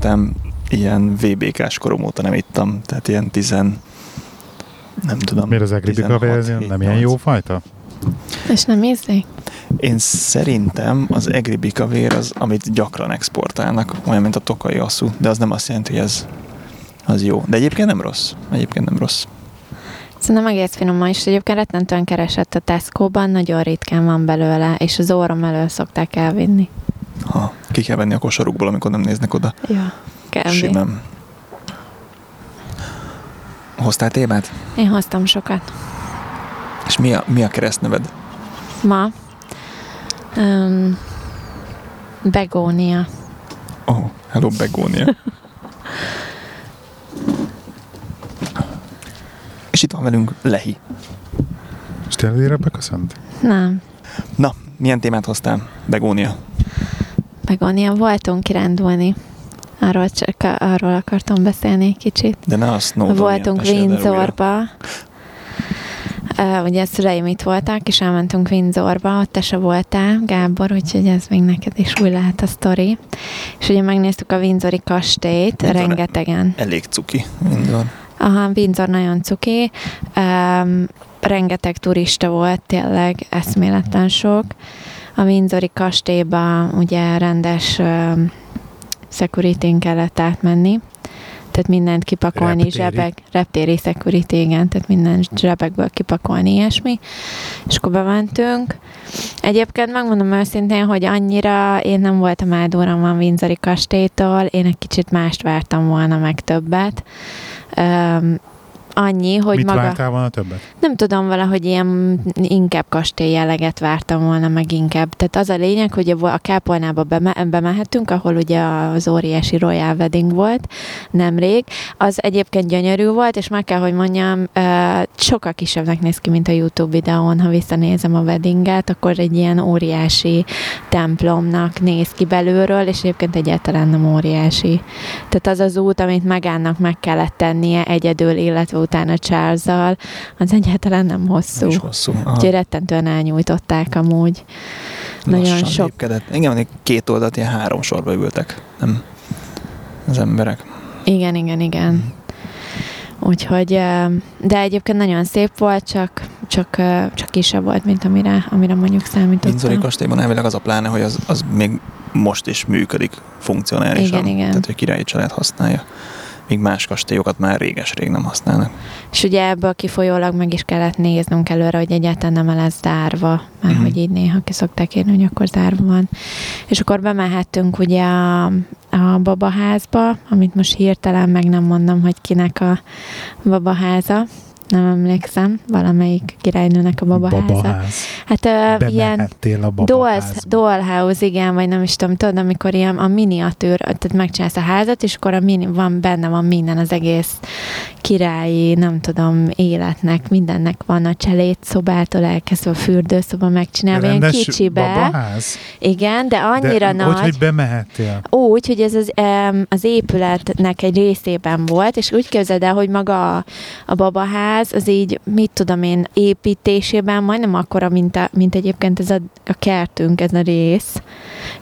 szerintem ilyen VBK-s korom óta nem ittam, tehát ilyen tizen... Nem tudom. Miért az egri bikavér nem ilyen jó fajta? És nem ízlik? Én szerintem az egri bikavér az, amit gyakran exportálnak, olyan, mint a tokai asszú, de az nem azt jelenti, hogy ez az jó. De egyébként nem rossz. Egyébként nem rossz. Szerintem egész finom és egyébként rettentően keresett a Tesco-ban, nagyon ritkán van belőle, és az órom elől szokták elvinni. Ha, ki kell venni a kosarukból, amikor nem néznek oda. Ja, kell. Simán. Hoztál témát? Én hoztam sokat. És mi a, mi a keresztneved? Ma? Um, begónia. Oh, hello Begónia. És itt van velünk Lehi. És tényleg ére beköszönt? Nem. Na, milyen témát hoztál? Begónia. Begónia, voltunk kirándulni. Arról, csak, arról akartam beszélni egy kicsit. De ne a Snowdonia. Voltunk Windsorba. Uh, ugye a szüleim itt voltak, és elmentünk Windsorba, ott te se voltál, Gábor, úgyhogy ez még neked is új lehet a sztori. És ugye megnéztük a Windsori kastélyt, Windsor rengetegen. Elég cuki, Windsor. Aha, Windsor nagyon cuki. Um, rengeteg turista volt, tényleg eszméletlen sok. A Windsori kastélyba ugye rendes security kellett átmenni tehát mindent kipakolni, reptéri. zsebek, reptéri security, igen, tehát minden zsebekből kipakolni, ilyesmi. És akkor bementünk. Egyébként megmondom őszintén, hogy annyira én nem voltam eldóramban Windsori kastélytól, én egy kicsit mást vártam volna meg többet. Um, annyi, hogy Mit maga... vártál volna többet? Nem tudom, valahogy ilyen inkább kastély jelleget vártam volna, meg inkább. Tehát az a lényeg, hogy a Kápolnába beme- bemehetünk, ahol ugye az óriási Royal Wedding volt nemrég. Az egyébként gyönyörű volt, és meg kell, hogy mondjam, sokkal kisebbnek néz ki, mint a YouTube videón, ha visszanézem a weddinget, akkor egy ilyen óriási templomnak néz ki belülről, és egyébként egyáltalán nem óriási. Tehát az az út, amit megállnak meg kellett tennie egyedül, illetve utána charles az egyáltalán nem hosszú. Nem hosszú. Úgyhogy rettentően elnyújtották amúgy. Lassan Nagyon sok. Lépkedett. Igen, két oldalt ilyen három sorba ültek, nem az emberek. Igen, igen, igen. Mm. Úgyhogy, de egyébként nagyon szép volt, csak, csak, csak kisebb volt, mint amire, amire mondjuk számítottam. Windsori kastélyban elvileg az a pláne, hogy az, az még most is működik funkcionálisan. Igen, igen. Tehát, hogy királyi család használja míg más kastélyokat már réges-rég nem használnak. És ugye ebből kifolyólag meg is kellett néznünk előre, hogy egyáltalán nem lesz zárva, mert mm-hmm. hogy így néha ki szokták írni, hogy akkor zárva van. És akkor bemehettünk ugye a, a babaházba, amit most hirtelen meg nem mondom, hogy kinek a babaháza, nem emlékszem, valamelyik királynőnek a babaháza. Babaház. Hát uh, ilyen a dolls, dollhouse, igen, vagy nem is tudom, tudod, amikor ilyen a miniatűr, tehát megcsinálsz a házat, és akkor a mini, van, benne van minden, az egész királyi, nem tudom, életnek, mindennek van a cselét szobától elkezdve a fürdőszoba megcsinálva, ilyen kicsibe. Babaház? Igen, de annyira de nagy. Úgy, hogy bemehettél? Úgy, hogy ez az, az épületnek egy részében volt, és úgy képzeld el, hogy maga a, a babaház ház, az így, mit tudom én, építésében majdnem akkora, mint, a, mint egyébként ez a, a kertünk, ez a rész.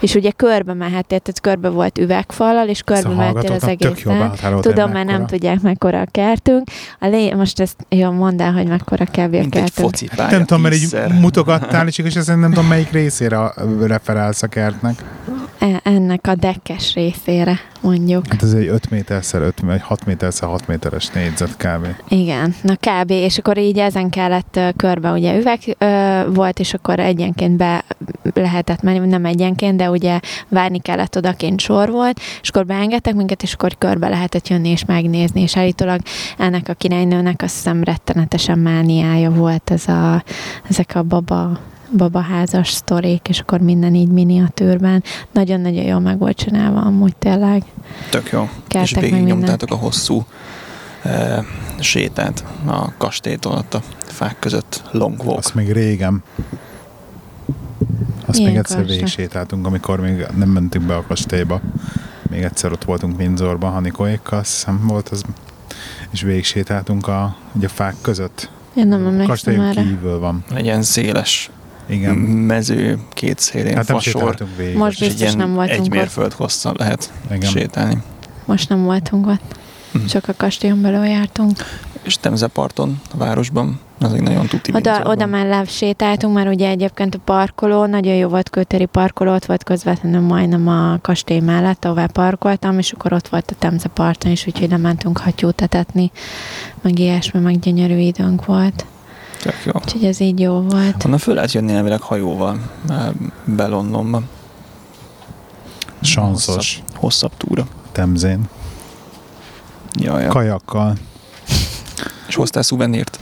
És ugye körbe mehettél, tehát körbe volt üvegfallal, és körbe szóval mehettél az egészen. Tudom, mert nem tudják, mekkora a kertünk. A lé... Most ezt jó, mondd el, hogy mekkora kb. a kertünk. Hát nem tudom, mert így mutogattál, és és nem tudom, melyik részére referálsz a kertnek. E, ennek a dekkes részére, mondjuk. Hát ez egy 5 méterszer 5, vagy 6 méterszer 6 méteres négyzet kb. Igen, na kb. És akkor így ezen kellett körbe, ugye üveg ö, volt, és akkor egyenként be lehetett menni, nem egyenként, de ugye várni kellett odaként sor volt, és akkor beengedtek minket, és akkor körbe lehetett jönni és megnézni, és állítólag ennek a királynőnek azt hiszem rettenetesen mániája volt ez a, ezek a baba babaházas sztorik, és akkor minden így miniatűrben. Nagyon-nagyon jól meg volt csinálva, amúgy tényleg. Tök jó. Keltek és végignyomtátok a hosszú e, sétát a kastélytól ott a fák között. Long walk. Azt még régen. Azt Ilyen még egyszer végig sétáltunk, amikor még nem mentünk be a kastélyba. Még egyszer ott voltunk Windsorban, Hanikoékkal, azt hiszem volt az, és végig sétáltunk a, ugye a fák között. Én nem emlékszem kívül van. Legyen széles Igen. mező, két szélén Hát fasor. sétáltunk végig. Most biztos egy nem voltunk egy mérföld hosszan lehet Igen. sétálni. Most nem voltunk ott. Mhm. Csak a kastélyon belül jártunk. És Temzeparton, a városban, az egy nagyon tuti Oda, oda mellett sétáltunk, mert ugye egyébként a parkoló, nagyon jó volt kötéri parkoló, ott volt közvetlenül majdnem a kastély mellett, ahová parkoltam, és akkor ott volt a Temze parton is, úgyhogy lementünk hattyút etetni, meg ilyesmi, meg gyönyörű időnk volt. Tök jó. Úgyhogy ez így jó volt. Onnan föl lehet jönni elvileg hajóval eh, be Londonba. Sanszos Hosszabb, hosszabb túra. Temzén. Ja, ja. Kajakkal. És hoztál szuvenírt?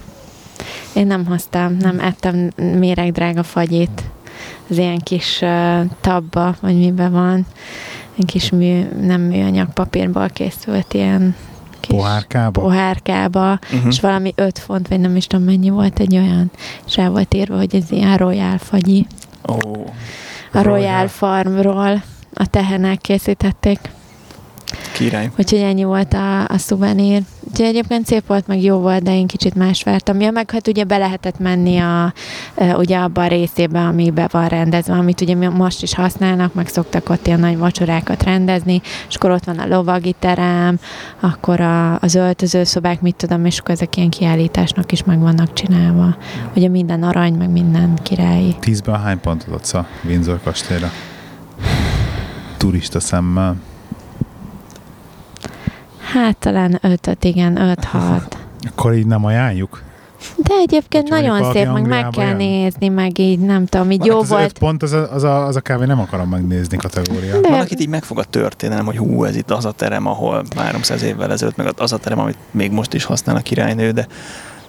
Én nem hoztam, nem ettem méregdrága fagyit. Az ilyen kis uh, tabba, vagy miben van. Egy kis mű, nem műanyag papírból készült ilyen kis Pohárkába. pohárkába, Uh-huh. és valami 5 font, vagy nem is tudom mennyi volt egy olyan, és rá volt írva, hogy ez ilyen Royal fagyi. Ó, A Royal Royal. Farmról a tehenek készítették. Király. Úgyhogy ennyi volt a, a szuvenír. Úgyhogy egyébként szép volt, meg jó volt, de én kicsit más vártam. Ja, meg hát ugye be lehetett menni a, ugye abba a részébe, ami be van rendezve, amit ugye mi most is használnak, meg szoktak ott ilyen nagy vacsorákat rendezni, és akkor ott van a lovagi terem, akkor a, az öltözőszobák, mit tudom, és akkor ezek ilyen kiállításnak is meg vannak csinálva. Ugye minden arany, meg minden királyi. Tízben hány pontot adsz a Windsor kastélyra? Turista szemmel. Hát talán ötöt, igen, öt-hat. Akkor így nem ajánljuk? De egyébként Hogyha nagyon szép, meg meg kell jön. nézni, meg így nem tudom, így jó hát az volt. öt pont, az a, az, a, az a kávé nem akarom megnézni kategória. De- Van, akit így megfog a történelem, hogy hú, ez itt az a terem, ahol 300 évvel ezelőtt, meg az a terem, amit még most is használ a királynő, de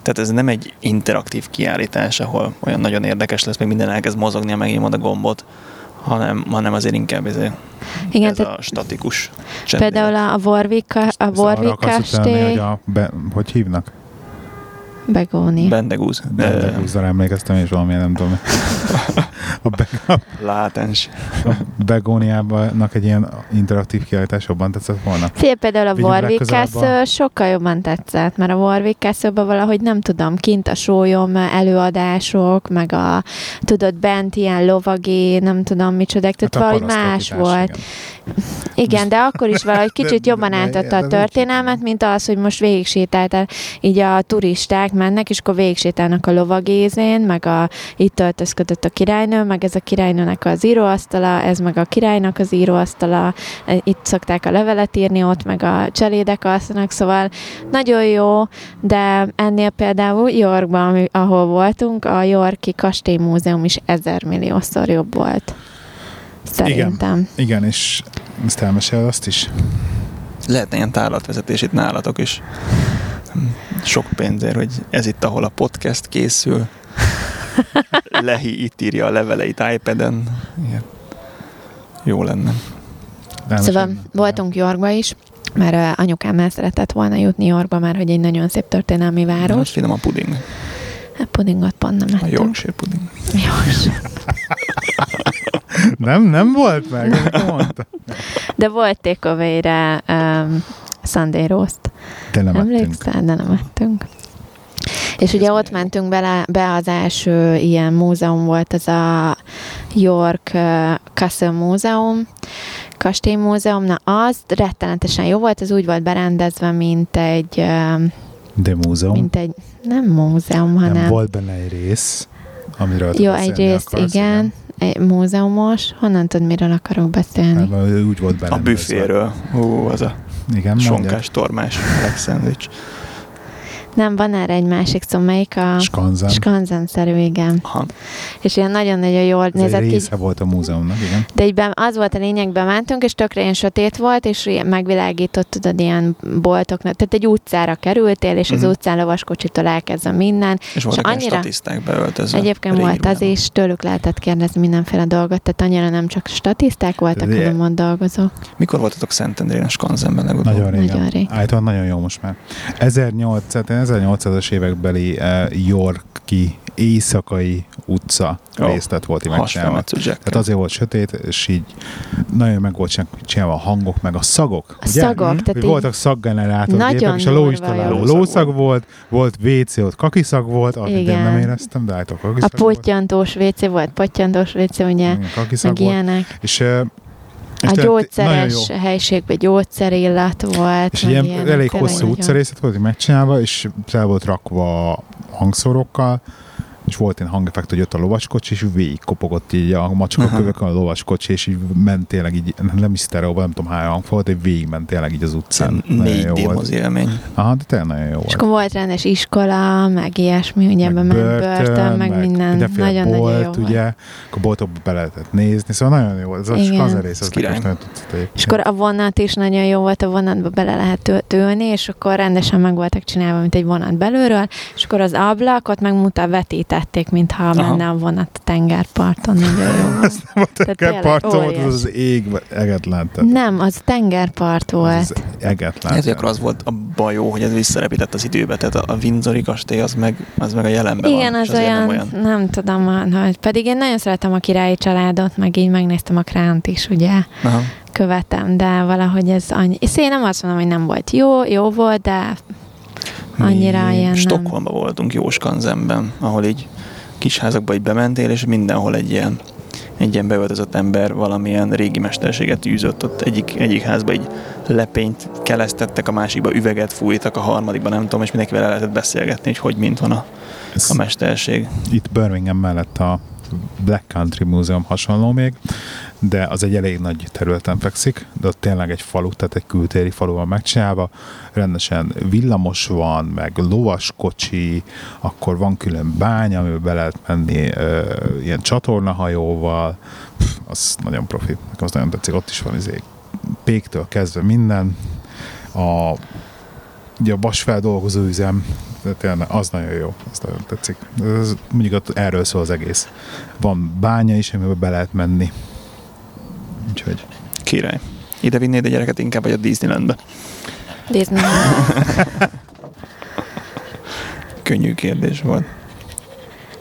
tehát ez nem egy interaktív kiállítás, ahol olyan nagyon érdekes lesz, még minden elkezd mozogni, megnyomod a gombot, hanem, hanem azért inkább ez, Igen, ez a statikus csendélet. például a Warwick, a Warwick kastély, hogy a, be, hogy hívnak? Begóni. Bendegúz. Bendegúzra emlékeztem, és valamilyen nem tudom. A, Be- a Látens. Begóniának egy ilyen interaktív kiállítás jobban tetszett volna. Fél például a Warwick Castle sokkal jobban tetszett, mert a Warwick castle valahogy nem tudom, kint a sólyom előadások, meg a, tudod, bent ilyen lovagi, nem tudom micsodák, tehát Hát a valahogy más volt. igen. Igen, de akkor is valahogy kicsit de- jobban de- átadta de a történelmet, mint az, hogy most végig sétáltál, így a turisták mennek, és akkor végig sétálnak a lovagézén, meg a, itt öltözködött a királynő, meg ez a királynőnek az íróasztala, ez meg a királynak az íróasztala, e, itt szokták a levelet írni, ott meg a cselédek alszanak, szóval nagyon jó, de ennél például Yorkban, ahol voltunk, a Yorki Kastélymúzeum is ezermilliószor jobb volt. Szerintem. Igen, és ezt elmeséled azt is? Lehetne ilyen tárlatvezetés itt nálatok is. Sok pénzért, hogy ez itt, ahol a podcast készül. Lehi itt írja a leveleit iPad-en. Igen. Jó lenne. Elmeséled? Szóval voltunk Yorkba is, mert anyukám el szeretett volna jutni Yorkba, mert hogy egy nagyon szép történelmi Most város. finom a puding. Hát pudingot pont nem A. Yorkshire puding. Yorkshire. Nem, nem volt meg, mondta. De volt takeaway-re um, Sunday roast. Te nem. Emlékszel? De nem ettünk. És ugye ott mentünk bele, be az első ilyen múzeum volt, az a York Castle Múzeum, kastélymúzeum, na az rettenetesen jó volt, az úgy volt berendezve, mint egy, De múzeum. mint egy, nem múzeum, hanem... Nem volt benne egy rész, amiről Jó, beszélni egyrészt akarsz, igen, egy múzeumos. Honnan tudod, miről akarok beszélni? Hát, mert ő úgy volt benne. A büféről. Hú, az a Igen, mondjad. sonkás, tormás meleg szendvics. Nem, van erre egy másik szó, melyik a Skanzen. skanzen-szerű, igen. Aha. És ilyen nagyon-nagyon jól Ez egy nézett ki. része volt a múzeumnak, igen. De így be, az volt a lényeg, bementünk, és tökre ilyen sötét volt, és ilyen megvilágított, tudod, ilyen boltoknak. Tehát egy utcára kerültél, és az Mhm. utcán lovaskocsitól elkezdve minden. És voltak ilyen annyira- statiszták beöltözve. Egyébként volt az is, tőlük lehetett kérdezni mindenféle dolgot, tehát annyira nem csak statiszták voltak, De- hanem ott dolgozók. Mikor voltatok Szentendrén a Skanzenben legutóbb? Nagyon régen. Nagyon rég. Állítólag nagyon jó most már. 1800, 1800-as évekbeli uh, Yorki éjszakai utca oh, részlet volt így megcsinálva. Tehát azért volt sötét, és így nagyon meg volt csinálva a hangok, meg a szagok. A szagok, Mhm. tehát voltak szaggenerátorgépek, Nagyon és a ló is találó lószag volt, volt WC, ott kakiszag volt, amit Igen. nem éreztem, de hát a a kakiszag volt. pottyantós WC volt, pottyantós WC, ugye, Igen, kakiszag meg volt. ilyenek. És, ö, és A gyógyszeres jó. helyiségben gyógyszerillat volt. És ilyen ilyenek, elég hosszú utcarészet volt megcsinálva, és fel volt rakva hangszorokkal, és volt ilyen hangeffekt, hogy ott a lovaskocsi, és végig kopogott így a macska Aha. kövekön a lovaskocsi, és így ment tényleg így, nem is sztereóban, nem tudom hány hang volt, de végig ment tényleg így az utcán. Nagyon négy d élmény. Aha, de tényleg nagyon jó És volt. akkor volt rendes iskola, meg ilyesmi, ugye ebben ment börtön, meg, minden. Nagyon-nagyon bolt, jó volt. ugye, akkor boltokba be lehetett nézni, szóval nagyon jó volt. Ez a Igen. skanzen rész, az nekem nagyon tetszett. És akkor a vonat is nagyon jó volt, a vonatba bele lehet tőni, és akkor rendesen meg voltak csinálva, mint egy vonat belülről, és akkor az ablakot meg mutat vetítették, mintha Aha. menne a vonat a tengerparton. Nagyon jó. Volt Tehát a tényleg parton volt, az az ég, egetlen. tehát Nem, az tengerpart az volt. az egetlen. Ez akkor az volt a baj jó, hogy ez visszarepített az időbe, tehát a Windsori kastély az meg, az meg a jelenben Igen, van. az azért olyan, nem nem, olyan. nem tudom, hogy pedig én nagyon szeretem a királyi családot, meg így megnéztem a kránt is, ugye, Aha. követem, de valahogy ez annyi. És én nem azt mondom, hogy nem volt jó, jó volt, de Annyira Mi ilyen. Stockholmban voltunk Jóskanzenben, ahol így kis házakba így bementél, és mindenhol egy ilyen, egy ilyen beöltözött ember valamilyen régi mesterséget űzött. Ott egyik, egyik házba így lepényt kelesztettek, a másikba üveget fújtak, a harmadikban nem tudom, és mindenkivel el lehetett beszélgetni, hogy hogy mint van a, Ez a mesterség. itt Birmingham mellett a Black Country Múzeum hasonló még, de az egy elég nagy területen fekszik, de ott tényleg egy falu, tehát egy kültéri falu van megcsinálva, rendesen villamos van, meg lovaskocsi, akkor van külön bánya, amiben be lehet menni ö, ilyen csatornahajóval, Pff, az nagyon profi, nekem az nagyon tetszik, ott is van izé, péktől kezdve minden, a ugye a vasfeldolgozó üzem, tényleg az nagyon jó, az nagyon tetszik. Ez, mondjuk ott erről szól az egész. Van bánya is, amiben be lehet menni. Úgyhogy Király. Ide vinnéd a gyereket inkább, vagy a Disneylandbe? Disney. Könnyű kérdés volt.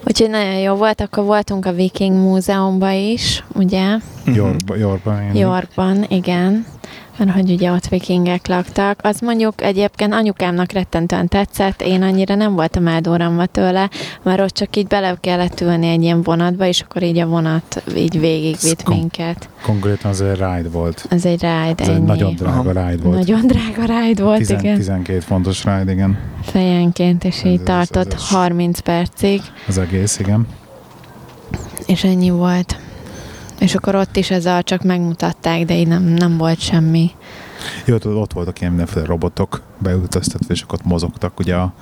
Úgyhogy nagyon jó volt, akkor voltunk a Viking Múzeumban is, ugye, Mhm. Yorkba, Yorkba én Yorkban, igen, mert hogy ugye ott vikingek laktak. Az mondjuk egyébként anyukámnak rettentően tetszett, én annyira nem voltam eldóramva tőle, mert ott csak így bele kellett ülni egy ilyen vonatba, és akkor így a vonat így végigvitt kom- minket. Konkrétan az egy ride volt. Ez egy ride, Ez egy nagyon drága ride volt. Nagyon drága ride volt, Tizen- igen. 12 fontos ride, igen. Fejenként, és Ez- így ez- tartott ez- ez- 30 percig, Az egész, igen. és ennyi volt. És akkor ott is ezzel csak megmutatták, de így nem, nem volt semmi. Jó, ott, ott voltak ilyen mindenféle robotok beültöztetve, és akkor ott mozogtak, ugye a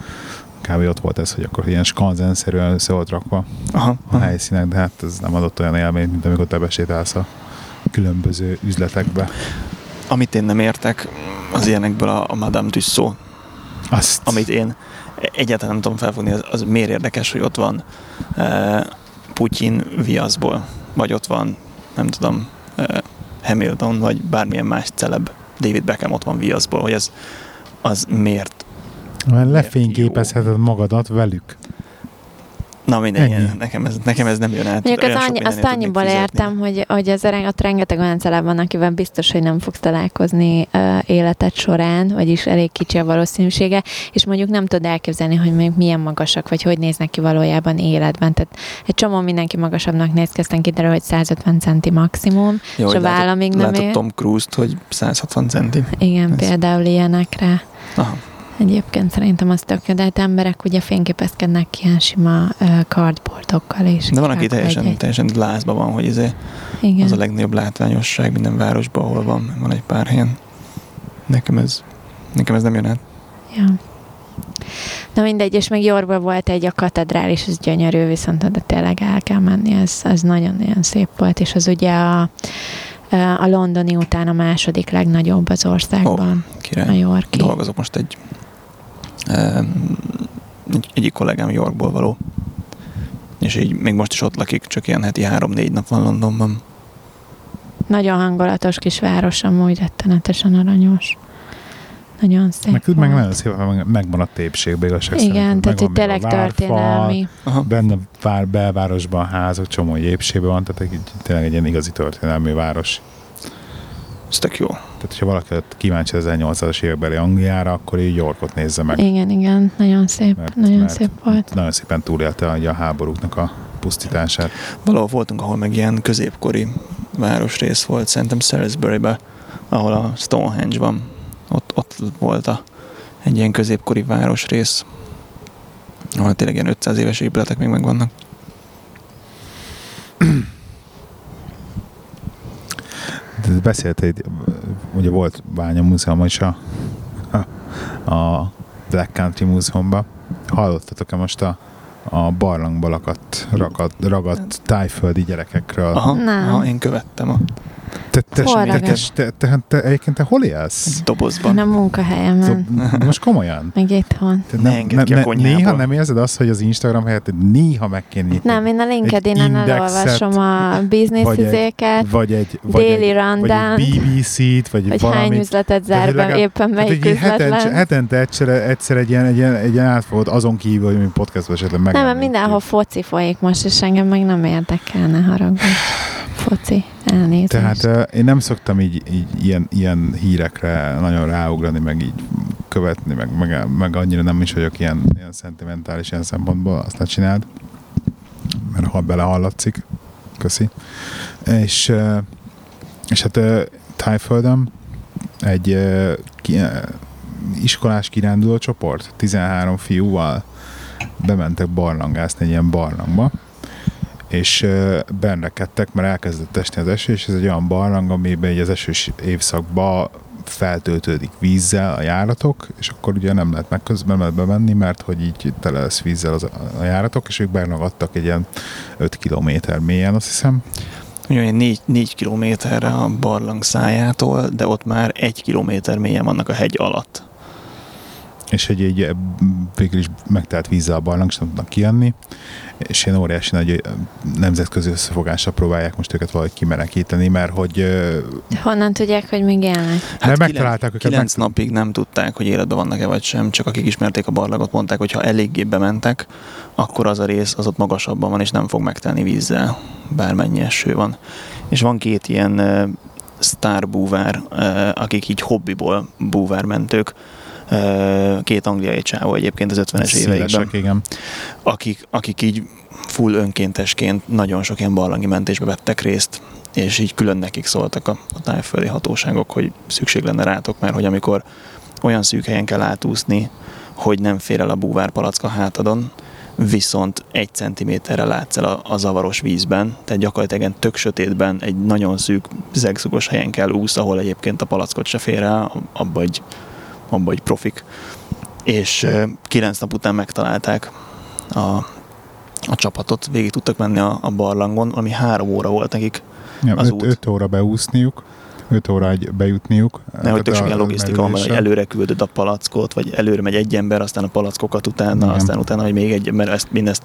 kb. ott volt ez, hogy akkor ilyen skanzenszerűen össze volt rakva Aha, a helyszínek, de hát ez nem adott olyan élményt, mint amikor te besétálsz a különböző üzletekbe. Amit én nem értek, az ilyenekből a, a Madame Tussauds Azt, amit én egyáltalán nem tudom felfogni, az, az miért érdekes, hogy ott van e, Putyin viaszból, vagy ott van, nem tudom, Hamilton, vagy bármilyen más celeb, David Beckham ott van viaszból, hogy ez az miért? Mert lefényképezheted magadat velük. Na mindegy, Ennyi. nekem ez, nekem ez nem jön át. Mondjuk az annyi, azt annyiból értem, hogy, hogy az ott rengeteg olyan celeb van, akivel biztos, hogy nem fogsz találkozni uh, életed során, vagyis elég kicsi a valószínűsége, és mondjuk nem tudod elképzelni, hogy mondjuk milyen magasak, vagy hogy néznek ki valójában életben. Tehát egy csomó mindenki magasabbnak néz ki, aztán kiderül, hogy 150 centi maximum, Jó, és a látod- válla még nem ér. Tom Cruise-t, hogy 160 centi. Igen, Ez- például ilyenekre. Aha. Egyébként szerintem az tök jó, de hát emberek ugye fényképezkednek ilyen sima cardboardokkal is. De van, aki teljesen, egy-egy- teljesen lázban van, hogy ez Igen. az a legnagyobb látványosság minden városban, ahol van, van egy pár helyen. Nekem ez, nekem ez nem jön át. Ja. Na mindegy, és még Yorkban volt egy a katedrális, ez gyönyörű, viszont oda tényleg el kell menni, ez, ez nagyon-nagyon szép volt, és az ugye a, a londoni után a második legnagyobb az országban, a Király. Yorki. Dolgozok most egy, egy egyik kollégám Yorkból való, és így még most is ott lakik, csak ilyen heti három-négy nap van Londonban. Nagyon hangolatos kis város, amúgy rettenetesen aranyos. nagyon szép Meg, volt. meg nagyon szépen meg, megmaradt épségbe igazság szerint. Igen, tehát Megvan itt tényleg a történelmi. Aha. Benne vár, belvárosban házak, csomó épségben van, tehát egy, tényleg egy ilyen igazi történelmi város. Ez tök jó. Tehát, hogyha valaki kíváncsi 1800-as évekbeli Angliára, akkor így Yorkot nézze meg. Igen, igen, nagyon szép, Mert- nagyon mert- szép volt. Nagyon szépen túlélte a háborúknak a pusztítását. Valahol voltunk, ahol meg ilyen középkori városrész volt, szerintem Salisbury-be, ahol a Stonehenge van. Ott, ott volt a, egy ilyen középkori városrész, ahol tényleg ilyen 500 éves épületek még megvannak. De beszélt egy, ugye volt Bánya Múzeum is a, a, a Black Country Múzeumban. Hallottatok-e most a, a barlangba lakadt, ragadt, ragadt tájföldi gyerekekről? Aha, Nem. aha én követtem a Te, te, Hol te, te, te, te, te, egyébként te hol élsz? Én dobozban. a munkahelyemen, Most komolyan? meg itthon. Te Ne engedd ki a konyhából. néha nem érzed azt, hogy az Instagram helyett néha meg kéne nyitni? Nem, én a LinkedIn-en elolvasom a vagy egy- bizniszizéket, vagy egy, vagy déli egy, vagy rundown egy BBC-t, vagy, hogy valami. hány üzletet zár be, éppen melyik heten, üzletlen. hetente egyszer, egyszer egy ilyen, egy ilyen, egy ilyen átfogott, azon kívül, hogy mi podcastban esetleg meg. Nem, mert mindenhol foci folyik most, és engem meg nem érdekelne haragudni. Foci, elnézést. Tehát uh, én nem szoktam így, így ilyen, ilyen hírekre nagyon ráugrani, meg így követni, meg, meg, meg annyira nem is vagyok ilyen, ilyen szentimentális ilyen szempontból, azt ne csináld, mert ha belehallatszik, köszi. És, uh, és hát uh, Tájföldön egy uh, ki, uh, iskolás kiránduló csoport, 13 fiúval bementek barlangászni egy ilyen barlangba, és benrekedtek, mert elkezdett esni az eső, és ez egy olyan barlang, amiben egy az esős évszakban feltöltődik vízzel a járatok, és akkor ugye nem lehet megközben lehet bemenni, mert hogy így tele lesz vízzel az, a járatok, és ők bernagadtak egy ilyen 5 kilométer mélyen, azt hiszem. Ugye négy, négy kilométerre a barlang szájától, de ott már egy kilométer mélyen vannak a hegy alatt. és egy, egy végül is megtelt vízzel a barlang, és nem tudnak kijönni, és ilyen óriási nagy nemzetközi összefogással próbálják most őket valahogy kimenekíteni, mert hogy ö, Honnan tudják, hogy még élnek? Hát kilenc- megtalálták őket, Kilenc meg- napig nem tudták, hogy életben vannak-e vagy sem, csak akik ismerték a barlangot, mondták, hogy ha eléggé bementek, akkor az a rész az ott magasabban van, és nem fog megtelni vízzel, bármennyi eső van. És van két ilyen uh, sztár búvár, uh, akik így hobbiból búvármentők, két angliai csávó egyébként az 50-es éveikben igen. akik, akik így full önkéntesként nagyon sok ilyen barlangi mentésbe vettek részt, és így külön nekik szóltak a, a tájföldi hatóságok, hogy szükség lenne rátok, mert hogy amikor olyan szűk helyen kell átúszni, hogy nem fér el a búvár palacka hátadon, viszont egy centiméterre látsz el a, a zavaros vízben, tehát gyakorlatilag tök sötétben egy nagyon szűk zegszugos helyen kell úsz, ahol egyébként a palackot se fér el, abba egy, abba egy profik. És kilenc nap után megtalálták a, a csapatot, végig tudtak menni a, a barlangon, ami három óra volt nekik. Ja, az öt, út. öt óra beúszniuk, öt óra egy bejutniuk. Ne, hogy tök sok a ilyen logisztika van, hogy előre küldöd a palackot, vagy előre megy egy ember, aztán a palackokat utána, Igen. aztán utána, hogy még egy ember, ezt mindezt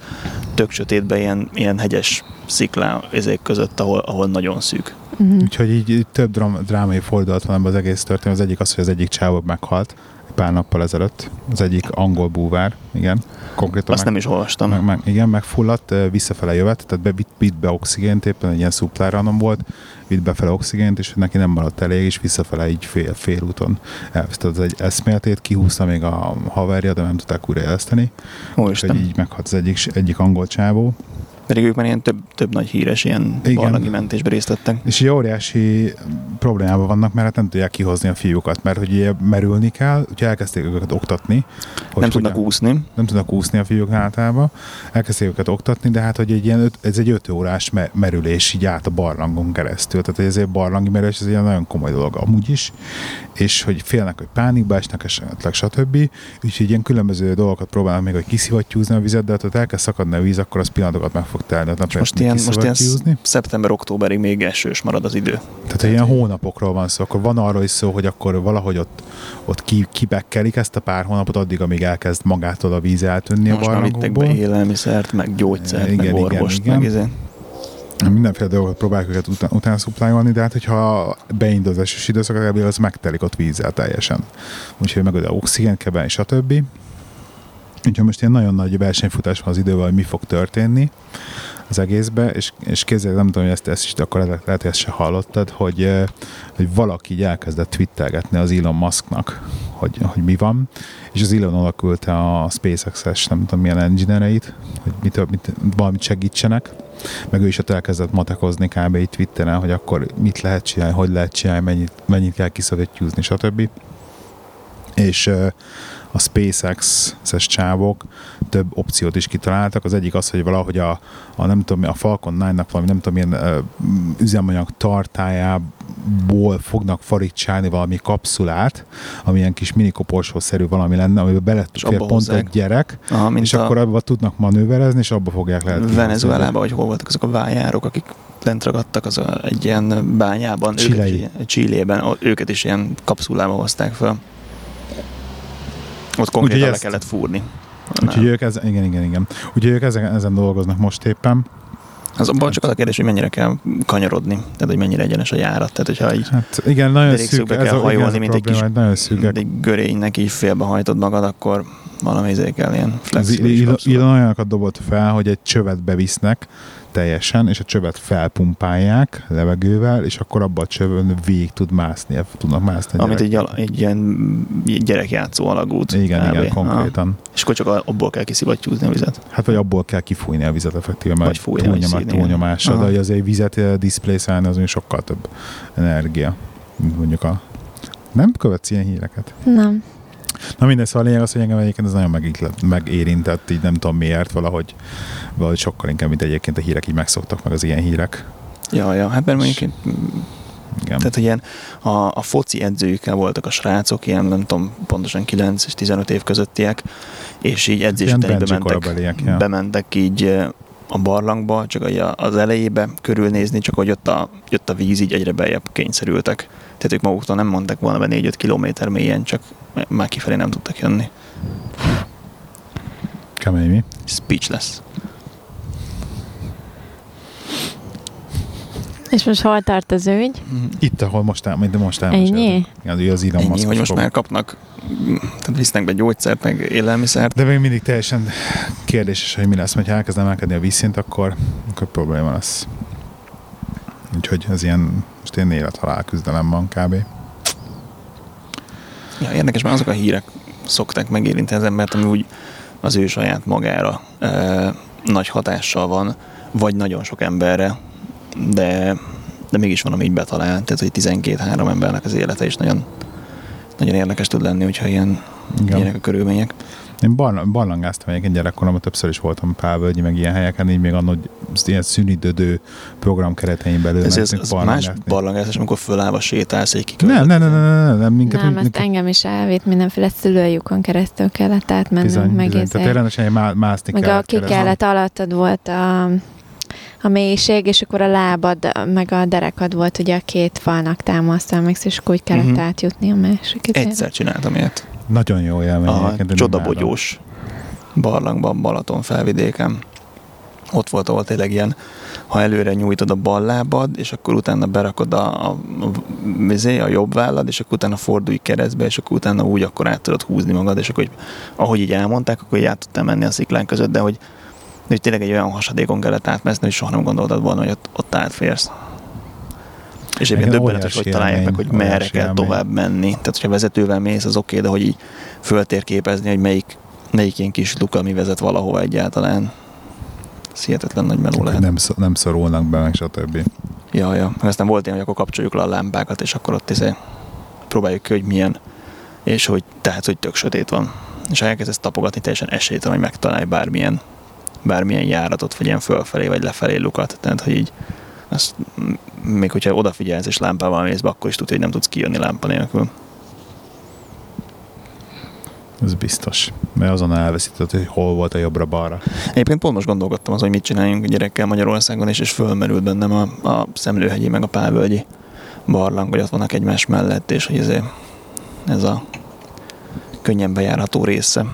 tök sötétben ilyen, ilyen hegyes sziklá ezek között, ahol, ahol nagyon szűk. Uh-huh. Úgyhogy így, így több dram, drámai fordulat van ebben az egész történet. Az egyik az, hogy az egyik csávó meghalt egy pár nappal ezelőtt. Az egyik angol búvár, igen. Konkrétan Azt meg, nem is olvastam. meg, meg, igen, megfulladt, visszafele jövet, tehát be, vitt, vitt be oxigént, éppen egy ilyen szupláranom volt, vitt befele oxigént, és neki nem maradt elég, és visszafele így fél, félúton elvesztett az egy eszméletét, kihúzta még a haverja, de nem tudták újraéleszteni. Úgyhogy így meghalt az egyik, egyik angol csávó. Pedig ők már ilyen több, több nagy híres ilyen Igen. barlangi mentésbe részt vettek. És így óriási problémában vannak, mert hát nem tudják kihozni a fiúkat, mert hogy ugye merülni kell, úgyhogy elkezdték őket oktatni. Hogy nem tudnak hogyan- úszni. nem tudnak úszni a fiúk általában, elkezdték őket oktatni, de hát hogy egy ilyen öt, ez egy öt órás me- merülés így át a barlangon keresztül, tehát hogy ezért barlangi merülés, ez egy ilyen nagyon komoly dolog amúgy is, és hogy félnek, hogy pánikba esnek, esetleg stb. Úgyhogy ilyen különböző dolgokat próbálnak még, hogy kiszivattyúzni a vizet, de hát, ha elkezd szakadni a víz, akkor az pillanatokat meg fog telni, tehát nem Most ilyen, most ilyen szeptember-októberig még esős marad az idő. Tehát, hogy ilyen hónapokról van szó, akkor van arról is szó, hogy akkor valahogy ott, ott ki, kibekkelik ezt a pár hónapot, addig, amíg elkezd magától a víz eltűnni a Most már vittek be barlangokból. élelmiszert, meg gyógyszert, Igen, meg igen, orvost, igen. meg izé. mindenféle dolgokat próbáljuk őket után, után szuplájolni, de hát hogyha beindul az esős időszak, az megtelik ott vízzel teljesen. Úgyhogy meg oda oxigént kell stb. Úgyhogy most ilyen nagyon nagy versenyfutás van az idővel, hogy mi fog történni az egészbe, és, és kézzél, nem tudom, hogy ezt, ezt is akkor lehet, hogy ezt se hallottad, hogy, hogy valaki így elkezdett twittelgetni az Elon Musknak, hogy, hogy mi van, és az Elon alakülte a SpaceX-es, nem tudom milyen engineereit, hogy mit, mit, valamit segítsenek, meg ő is ott elkezdett matekozni kb. itt Twitteren, hogy akkor mit lehet csinálni, hogy lehet csinálni, mennyit, mennyit kell kiszövetjúzni, stb. És a SpaceX-es csávok több opciót is kitaláltak. Az egyik az, hogy valahogy a, a nem tudom, a Falcon 9-nak valami nem tudom milyen üzemanyag tartájából fognak farigcsálni valami kapszulát, ami ilyen kis minikoporsószerű valami lenne, amiben bele tud pont hozzák. egy gyerek, Aha, és a... akkor abban tudnak manőverezni, és abba fogják lehet. Venezuelában, vagy hol voltak azok a vájárok, akik lent ragadtak az a, egy ilyen bányában, Csillében, őket is ilyen kapszulába hozták fel. Ott konkrétan le ezt... kellett fúrni. Úgyhogy ők ezen, igen, igen, igen. Úgyhogy ők ezen, ezen dolgoznak most éppen. Az abban csak az a kérdés, hogy mennyire kell kanyarodni, tehát hogy mennyire egyenes a járat. Tehát, hogyha így hát igen, nagyon szűk, kell a, hajolni, igen, mint egy kis nagyon szűk. egy görénynek így félbehajtod magad, akkor valami izé kell ilyen flexibilis. Ilon olyanokat dobott fel, hogy egy csövet bevisznek, teljesen, és a csövet felpumpálják levegővel, és akkor abban a csövön végig tud mászni, tudnak mászni. Amit egy, egy ilyen gyerekjátszó alagút. Igen, igen, konkrétan. Ha. És akkor csak abból kell kiszivattyúzni a vizet. Hát vagy abból kell kifújni a vizet effektíve, mert vagy túlnyom, túlnyomása, de azért vizet eh, diszplészálni az sokkal több energia, mint mondjuk a... Nem követsz ilyen híreket? Nem. Na minden, szóval a lényeg az, hogy engem egyébként ez nagyon megérintett, így nem tudom miért, valahogy, valahogy sokkal inkább, mint egyébként a hírek így megszoktak meg az ilyen hírek. Ja, ja, hát mert mondjuk igen. Tehát, hogy ilyen a, a foci edzőjükkel voltak a srácok, ilyen nem tudom, pontosan 9 és 15 év közöttiek, és így edzés után bementek, ja. bementek így a barlangba, csak az elejébe körülnézni, csak hogy ott a, jött a víz, így egyre beljebb kényszerültek. Tehát ők maguktól nem mondtak volna be 4-5 kilométer mélyen, csak már kifelé nem tudtak jönni. Kemény mi? Speechless. És most hol tart az ügy? Itt, ahol most, el, mint most Ennyi? Igen, az Elon Ennyi, hogy most már kapnak, tehát visznek be gyógyszert, meg élelmiszert. De még mindig teljesen kérdéses, hogy mi lesz, ha elkezd emelkedni a vízszint, akkor, akkor probléma lesz. Úgyhogy ez ilyen most én élet-halál küzdelem van kb. Ja, érdekes, mert azok a hírek szokták megérinteni az embert, ami úgy az ő saját magára e, nagy hatással van, vagy nagyon sok emberre, de, de mégis van, ami így betalál. Tehát, hogy 12-3 embernek az élete is nagyon, nagyon érdekes tud lenni, hogyha ilyen, ilyenek a körülmények. Én barlang, barlangáztam egyébként gyerekkoromban, többször is voltam Pálvölgyi, meg ilyen helyeken, így még annól ilyen szünidődő program keretein belül. Ez, ez, ez más barlangázás, amikor fölállva sétálsz egy kikövető. Nem, nem, nem, nem, nem, nem, minket, nem, ezt engem is elvitt, mindenféle szülőjukon keresztül kellett átmennünk, bizony, meg bizony. Tehát rendesen má, mászni meg kellett. a kikellet alattad volt a, a mélység, és akkor a lábad, meg a derekad volt ugye a két falnak támasztva, és akkor úgy kellett uh-huh. átjutni a másik. Egyszer csináltam ilyet. Nagyon jó élmény. A csodabogyós barlangban, Balaton felvidéken. Ott volt, ahol tényleg ilyen, ha előre nyújtod a bal lábad, és akkor utána berakod a, a, a, a jobb vállad, és akkor utána fordulj keresztbe, és akkor utána úgy akkor át tudod húzni magad, és akkor, hogy, ahogy így elmondták, akkor így át tudtam menni a sziklán között, de hogy, de hogy tényleg egy olyan hasadékon kellett átmeszni, hogy soha nem gondoltad volna, hogy ott, ott átférsz. És egyébként döbbenetes, hogy találják meg, hogy merre kell élmény. tovább menni. Tehát, hogyha vezetővel mész, az oké, okay, de hogy így föltérképezni, hogy melyik, melyik ilyen kis luka, ami vezet valahova egyáltalán. Ez hihetetlen nagy meló lehet. Nem, nem szorulnak be, meg stb. Ja, ja. Aztán volt ilyen, hogy akkor kapcsoljuk le a lámpákat, és akkor ott izé próbáljuk ki, hogy milyen, és hogy tehát, hogy tök sötét van. És ha elkezdesz tapogatni, teljesen esélytelen, hogy megtalálj bármilyen, bármilyen járatot, vagy ilyen fölfelé, vagy lefelé lukat. Tehát, hogy így azt még hogyha odafigyelsz és lámpával mész be, akkor is tudja, hogy nem tudsz kijönni lámpa nélkül. Ez biztos. Mert azon elveszített, hogy hol volt a jobbra-balra. Egyébként pont most gondolkodtam az, hogy mit csináljunk a gyerekkel Magyarországon, és, és fölmerült bennem a, a Szemlőhegyi meg a Pálvölgyi barlang, hogy ott vannak egymás mellett, és hogy ez, ez a könnyen bejárható része.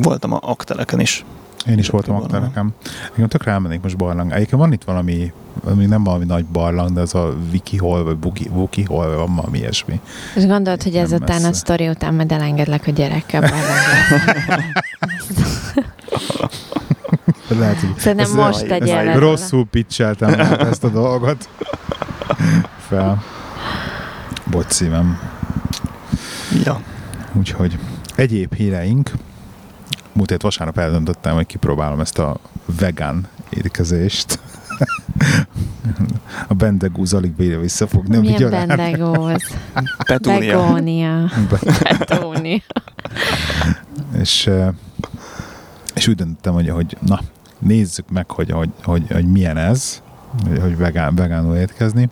Voltam a akteleken is. Én is voltam akteleken. Igen, tökre elmennék most barlang. Egyébként van itt valami ami nem valami nagy barlang, de az a Wiki Hall, vagy Buki, Wuki Hall, van valami ilyesmi. És gondolod, hogy ezután messze. a sztori után majd elengedlek a gyerekkel Lehet, hogy Szerintem ez- most ez- ez le róla. rosszul pitcheltem ezt a dolgot fel. Bocs szívem. Ja. Úgyhogy egyéb híreink. Múlt hét vasárnap eldöntöttem, hogy kipróbálom ezt a vegán étkezést. A bendegúz alig bírja visszafogni Milyen vigyorát. bendegóz? Petúnia. Begónia. Petúnia. és, és úgy döntöttem, hogy, hogy na, nézzük meg, hogy, hogy, hogy, hogy milyen ez, hogy, vegán, vegánul étkezni.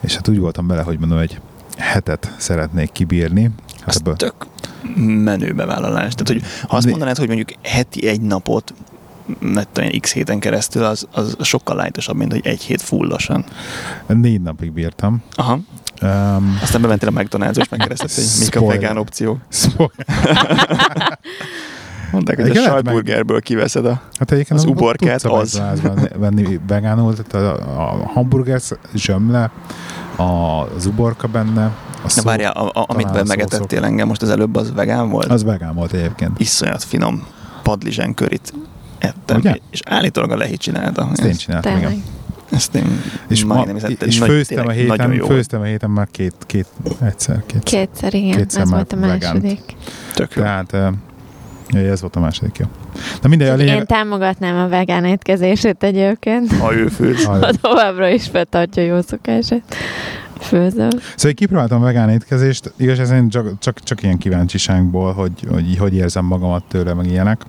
És hát úgy voltam bele, hogy mondom, egy hetet szeretnék kibírni. Hát ebből, tök menő bevállalás. Tehát, hogy ha azt mondanád, hogy mondjuk heti egy napot mert olyan x héten keresztül, az, az sokkal lájtosabb, mint hogy egy hét fullosan. négy napig bírtam. Aha. Um, Aztán bementél a McDonald's-ba, és megkerested, hogy mik a vegán opciók. Spoiler. Mondták, hogy a Igen, meg- sajtburgerből kiveszed a... Hát Az uborkát a az. Venni, vegánul, tehát a, a hamburger zsömle, a, az uborka benne, a Na szó, várjál, a, a, amit megetettél engem most az előbb, az vegán volt? az vegán volt egyébként. Iszonyat finom padlizsán körit ettem, Ugye? és állítólag a lehi csinálta. Ezt én csináltam, igen. Ezt én És, ma, és nagy- főztem, a héten, főztem a héten már két, két egyszer, két. Kétszer, igen. Kétszer ez volt a vegánt. második. Tök jó. Tehát eh, ja, ez volt a második, jó. Na mindegy, a Én lényeg... támogatnám a vegán étkezését egyébként. Ha ő főz. a- Ha továbbra is fenntartja jó szokását. Főzöm. Szóval kipróbáltam a vegán étkezést, igaz, ez én csak, csak, csak ilyen kíváncsiságból, hogy, hogy hogy érzem magamat tőle, meg ilyenek.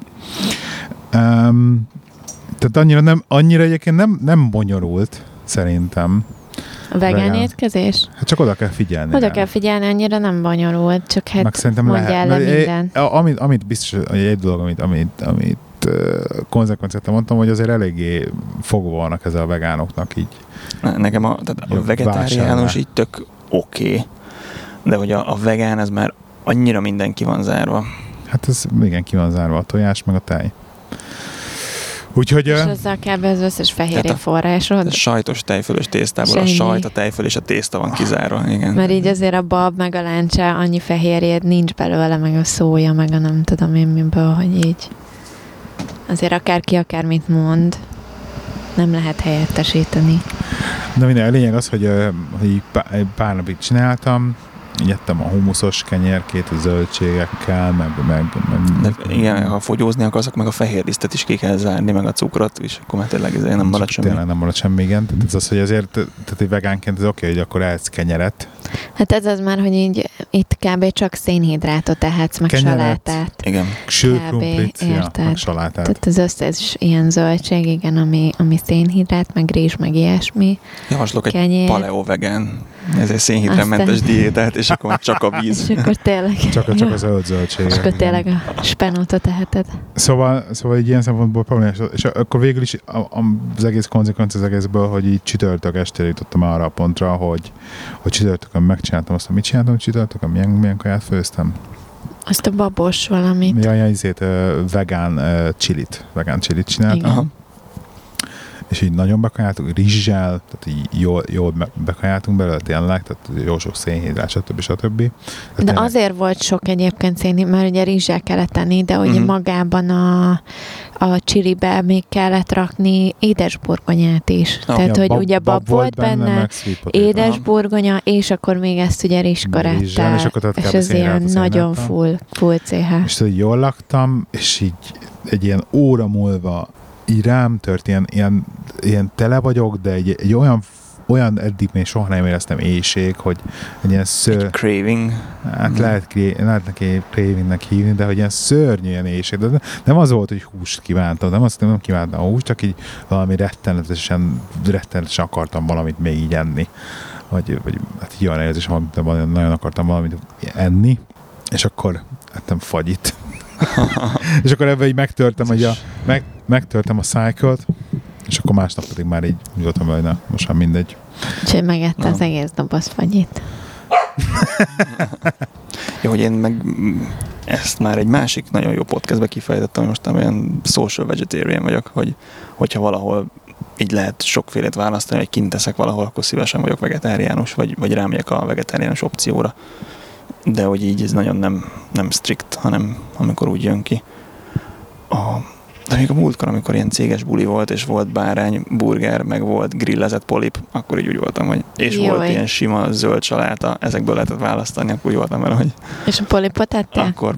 Um, tehát annyira, nem, annyira egyébként nem, nem bonyolult, szerintem. A vegán Vegán. étkezés? Hát csak oda kell figyelni. Oda rá. kell figyelni, annyira nem bonyolult, csak Meg hát szerintem mondjál lehet. le mert, minden. eh, Amit, amit biztos, hogy egy dolog, amit, amit, amit uh, konzekvenciát mondtam, hogy azért eléggé fogva vannak ezzel a vegánoknak így. Ne- Nekem a, tehát a vegetáriánus így tök oké, okay, de hogy a, a vegán ez már annyira mindenki van zárva. Hát ez igen, ki van zárva a tojás, meg a tej. Úgyhogy És azzal kell be az összes fehérje Tehát a- forrásod. A sajtos tejfölös tésztából a Semmi. sajt, a tejföl és a tészta van kizárva. Igen. Mert így azért a bab, meg a láncsa, annyi fehérjét nincs belőle, meg a szója, meg a nem tudom én miből, hogy így azért akárki akármit mond, nem lehet helyettesíteni. De minden, a lényeg az, hogy, hogy pár napig csináltam, így ettem a humuszos kenyerkét a zöldségekkel, meg, meg, meg De igen, ha fogyózni akarsz, akkor meg a fehér lisztet is ki kell zárni, meg a cukrot, és akkor már tényleg ezért nem marad semmi. Tényleg nem marad semmi, igen. Tehát ez az, hogy azért, tehát egy vegánként ez oké, hogy akkor ehetsz kenyeret. Hát ez az már, hogy így itt kb. csak szénhidrátot ehetsz, meg Kenyeret. salátát. Igen. Sőkrumplit, ja, meg salátát. Tehát az összes ilyen zöldség, igen, ami, ami szénhidrát, meg rizs, meg ilyesmi. Javaslok egy paleo vegán, ezért szénhidrámentes Aztán- diétát, és akkor már csak a víz. És akkor tényleg... Csak, a- csak Jó. a zöld És akkor tényleg a spenótot eheted. Szóval, szóval egy ilyen szempontból problémás. És akkor végül is a- a- az egész konzekvencia az egészből, hogy így csütörtök este jutottam arra a pontra, hogy, hogy csütörtökön megcsináltam azt, mit csináltam csütörtökön, milyen, milyen kaját főztem. Azt a babos valamit. Ja, ja, izét, vegán ö, chilit, vegán chilit csináltam. Igen. Aha. És így nagyon bekajáltuk, rizssel, tehát így jól, jól be- bekajáltunk belőle tényleg, tehát jó sok szénhidrát, stb. stb. Tehát De tényleg- azért volt sok egyébként szén, mert ugye rizssel kellett tenni, de ugye Mhm. magában a, a csilibe még kellett rakni édesburgonyát is. Ah, Tehát, ja, hogy ugye bab, volt benne, potato. édesburgonya, és akkor még ezt ugye rizskaráttál. és akkor És ez ilyen szénhidrát, nagyon szénhidrát. full, full CH. És tudod, jól laktam, és így egy ilyen óra múlva így rám tört, ilyen, ilyen, ilyen tele vagyok, de egy, egy olyan olyan eddig még soha nem éreztem éjség, hogy egy ilyen ször, Egy craving. hát Mhm. lehet, lehet neki cravingnek hívni, de hogy ilyen szörnyű ilyen éjség. De nem az volt, hogy húst kívántam, nem azt nem kívántam a húst, csak így valami rettenetesen, rettenetesen akartam valamit még így enni. Vagy, vagy hát így olyan érzésem, amit nagyon akartam valamit enni, és akkor ettem fagyit. és akkor ebben így megtörtem, hogy a, meg, megtörtem a cycle és akkor másnap pedig már így úgy voltam vele, hogy na, most már mindegy. Úgyhogy megette az egész doboz fagyit. Jó, hogy én meg ezt már egy másik nagyon jó podcastbe kifejtettem, hogy most olyan social vegetarian vagyok, hogy hogyha valahol így lehet sokfélét választani, hogy kint teszek valahol, akkor szívesen vagyok vegetáriánus, vagy, vagy rámegyek a vegetáriánus opcióra. De hogy így ez nagyon nem, nem strikt, hanem amikor úgy jön ki. A, de még a múltkor, amikor ilyen céges buli volt, és volt bárány, burger, meg volt grillezett polip, akkor így úgy voltam, hogy és Jaj. volt ilyen sima zöld saláta, ezekből lehetett választani, akkor úgy voltam vele, hogy És a polipot ettél? akkor,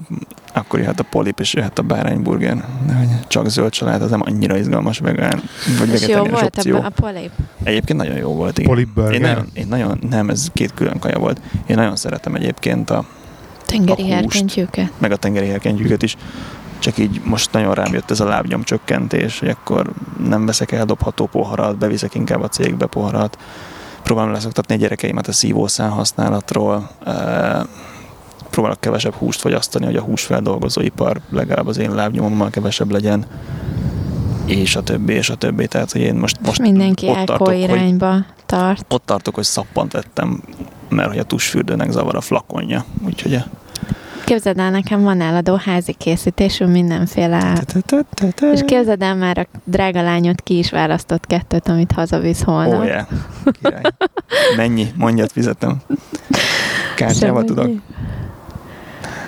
akkor jöhet a polip, és jöhet a bárányburger. De hogy csak zöld saláta, az nem annyira izgalmas vegán, vagy És jó volt opció. a, polip? Egyébként nagyon jó volt, igen. Polip burger? Én nagyon, én nagyon, nem, ez két külön kaja volt. Én nagyon szeretem egyébként a, Tengeri A húst. herkentyűket. meg a tengeri herkentyűket is. Csak így most nagyon rám jött ez a lábnyom csökkentés, hogy akkor nem veszek el dobható poharat, beviszek inkább a cégbe poharat. Próbálom leszoktatni a gyerekeimet a szívószál használatról. e, Próbálok kevesebb húst fogyasztani, hogy a húsfeldolgozóipar legalább az én lábnyomommal kevesebb legyen és a többi, és a többi. Tehát, hogy én most, Most mindenki ott tartok, hogy, irányba tart. ott tartok, hogy szappant vettem, mert hogy a tusfürdőnek zavar a flakonja. Úgyhogy a... Képzeld el, nekem van eladó házi készítésű mindenféle... És képzeld el, már a drága lányod ki is választott kettőt, amit hazavisz holnap. Ó, yeah. Király. Mennyi? Mondjad, fizetem. Kártyával tudok,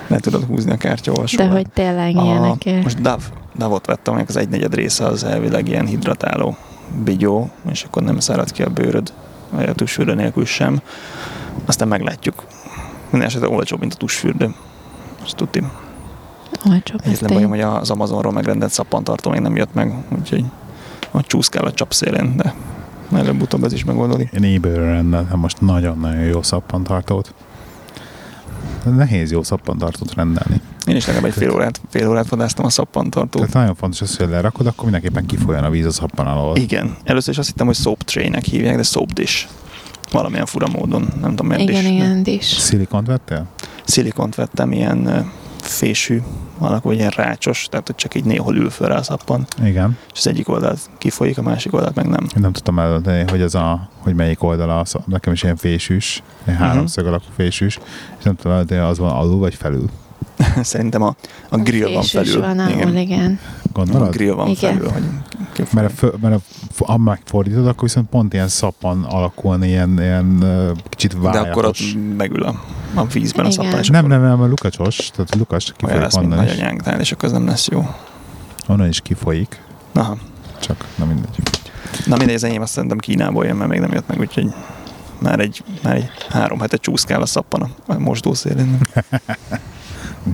le tudod húzni a kártyaolvasóval. De hogy tényleg ilyenekért. Most DAV, DAV-ot vettem, aminek az egynegyed része az elvileg ilyen hidratáló bigyó, és akkor nem szárad ki a bőröd, vagy a tusfürdő nélkül sem. Aztán meglátjuk. Minden esetre olcsóbb, mint a tusfürdő. Azt tudni. Olcsóbb, ez Egyetlen bajom, hogy az Amazonról megrendelt szappantartó még nem jött meg, úgyhogy ott csúszkál a csapszélén, de előbb-utóbb ez is megoldódik. Én eBay-ről rendeltem most nagyon-nagyon jó szappantartót. Nehéz jó szappantartót rendelni. Én is legalább egy fél órát, fél órát vadásztam a szappantartót. Tehát nagyon fontos az, hogy lerakod, akkor mindenképpen kifolyjon a víz a szappan alól. Igen. Először is azt hittem, hogy soap tray-nek hívják, de soap dish. Valamilyen fura módon, nem tudom miért Igen, dish. igen, is. Szilikont vettél? Szilikont vettem, ilyen fésű alakú, ilyen rácsos, tehát hogy csak így néhol ül föl rá a szappan, Igen. és az egyik oldalt kifolyik, a másik oldalt meg nem. Én nem tudtam eldönteni, hogy az a, hogy melyik oldala, az, nekem is ilyen fésűs, egy Mhm. háromszög alakú fésűs, és nem tudom eldönteni, az van alul vagy felül. Szerintem a, a grill van felül. Van, ahol, igen. igen. A Gondolod? grill van Igen. felül, hogy kifolyik. Mert, a fö, mert a, ha megfordítod, akkor viszont pont ilyen szappan alakulni, ilyen, ilyen kicsit De akkor ott vájatos. megül a, a vízben a Igen. szappan, és Nem, nem, nem, a lukacsos, tehát Lukas ki olyan fogjuk lesz, mint onnan is. nagyanyánknál, és akkor az nem lesz jó. Onnan is kifolyik, Aha. csak nem mindegy. Na mindegy, az enyém azt szerintem Kínából jön, mert még nem jött meg, úgyhogy már egy, már egy három hete csúszkál a szappan a- a mosdószélén.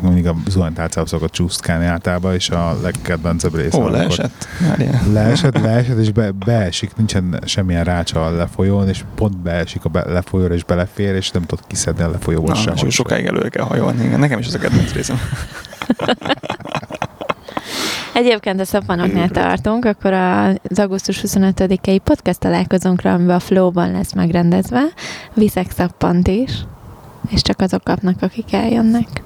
Mindig a zuhanytálcába szokott csúszkálni általában, és a legkedvencebb része. Ó, leesett. Leesett, leesett, és be, beesik, nincsen semmilyen rácsa a lefolyón, és pont beesik a be, lefolyóra, és belefér, és nem tudod kiszedni a lefolyóból sem. és sokáig előre kell hajolni. Igen, nekem is az a kedvenc részem. Egyébként a szappanoknál tartunk, akkor az augusztus 25-i podcast találkozónkra, amiben a Flow-ban lesz megrendezve, viszek szappant is, és csak azok kapnak, akik eljönnek.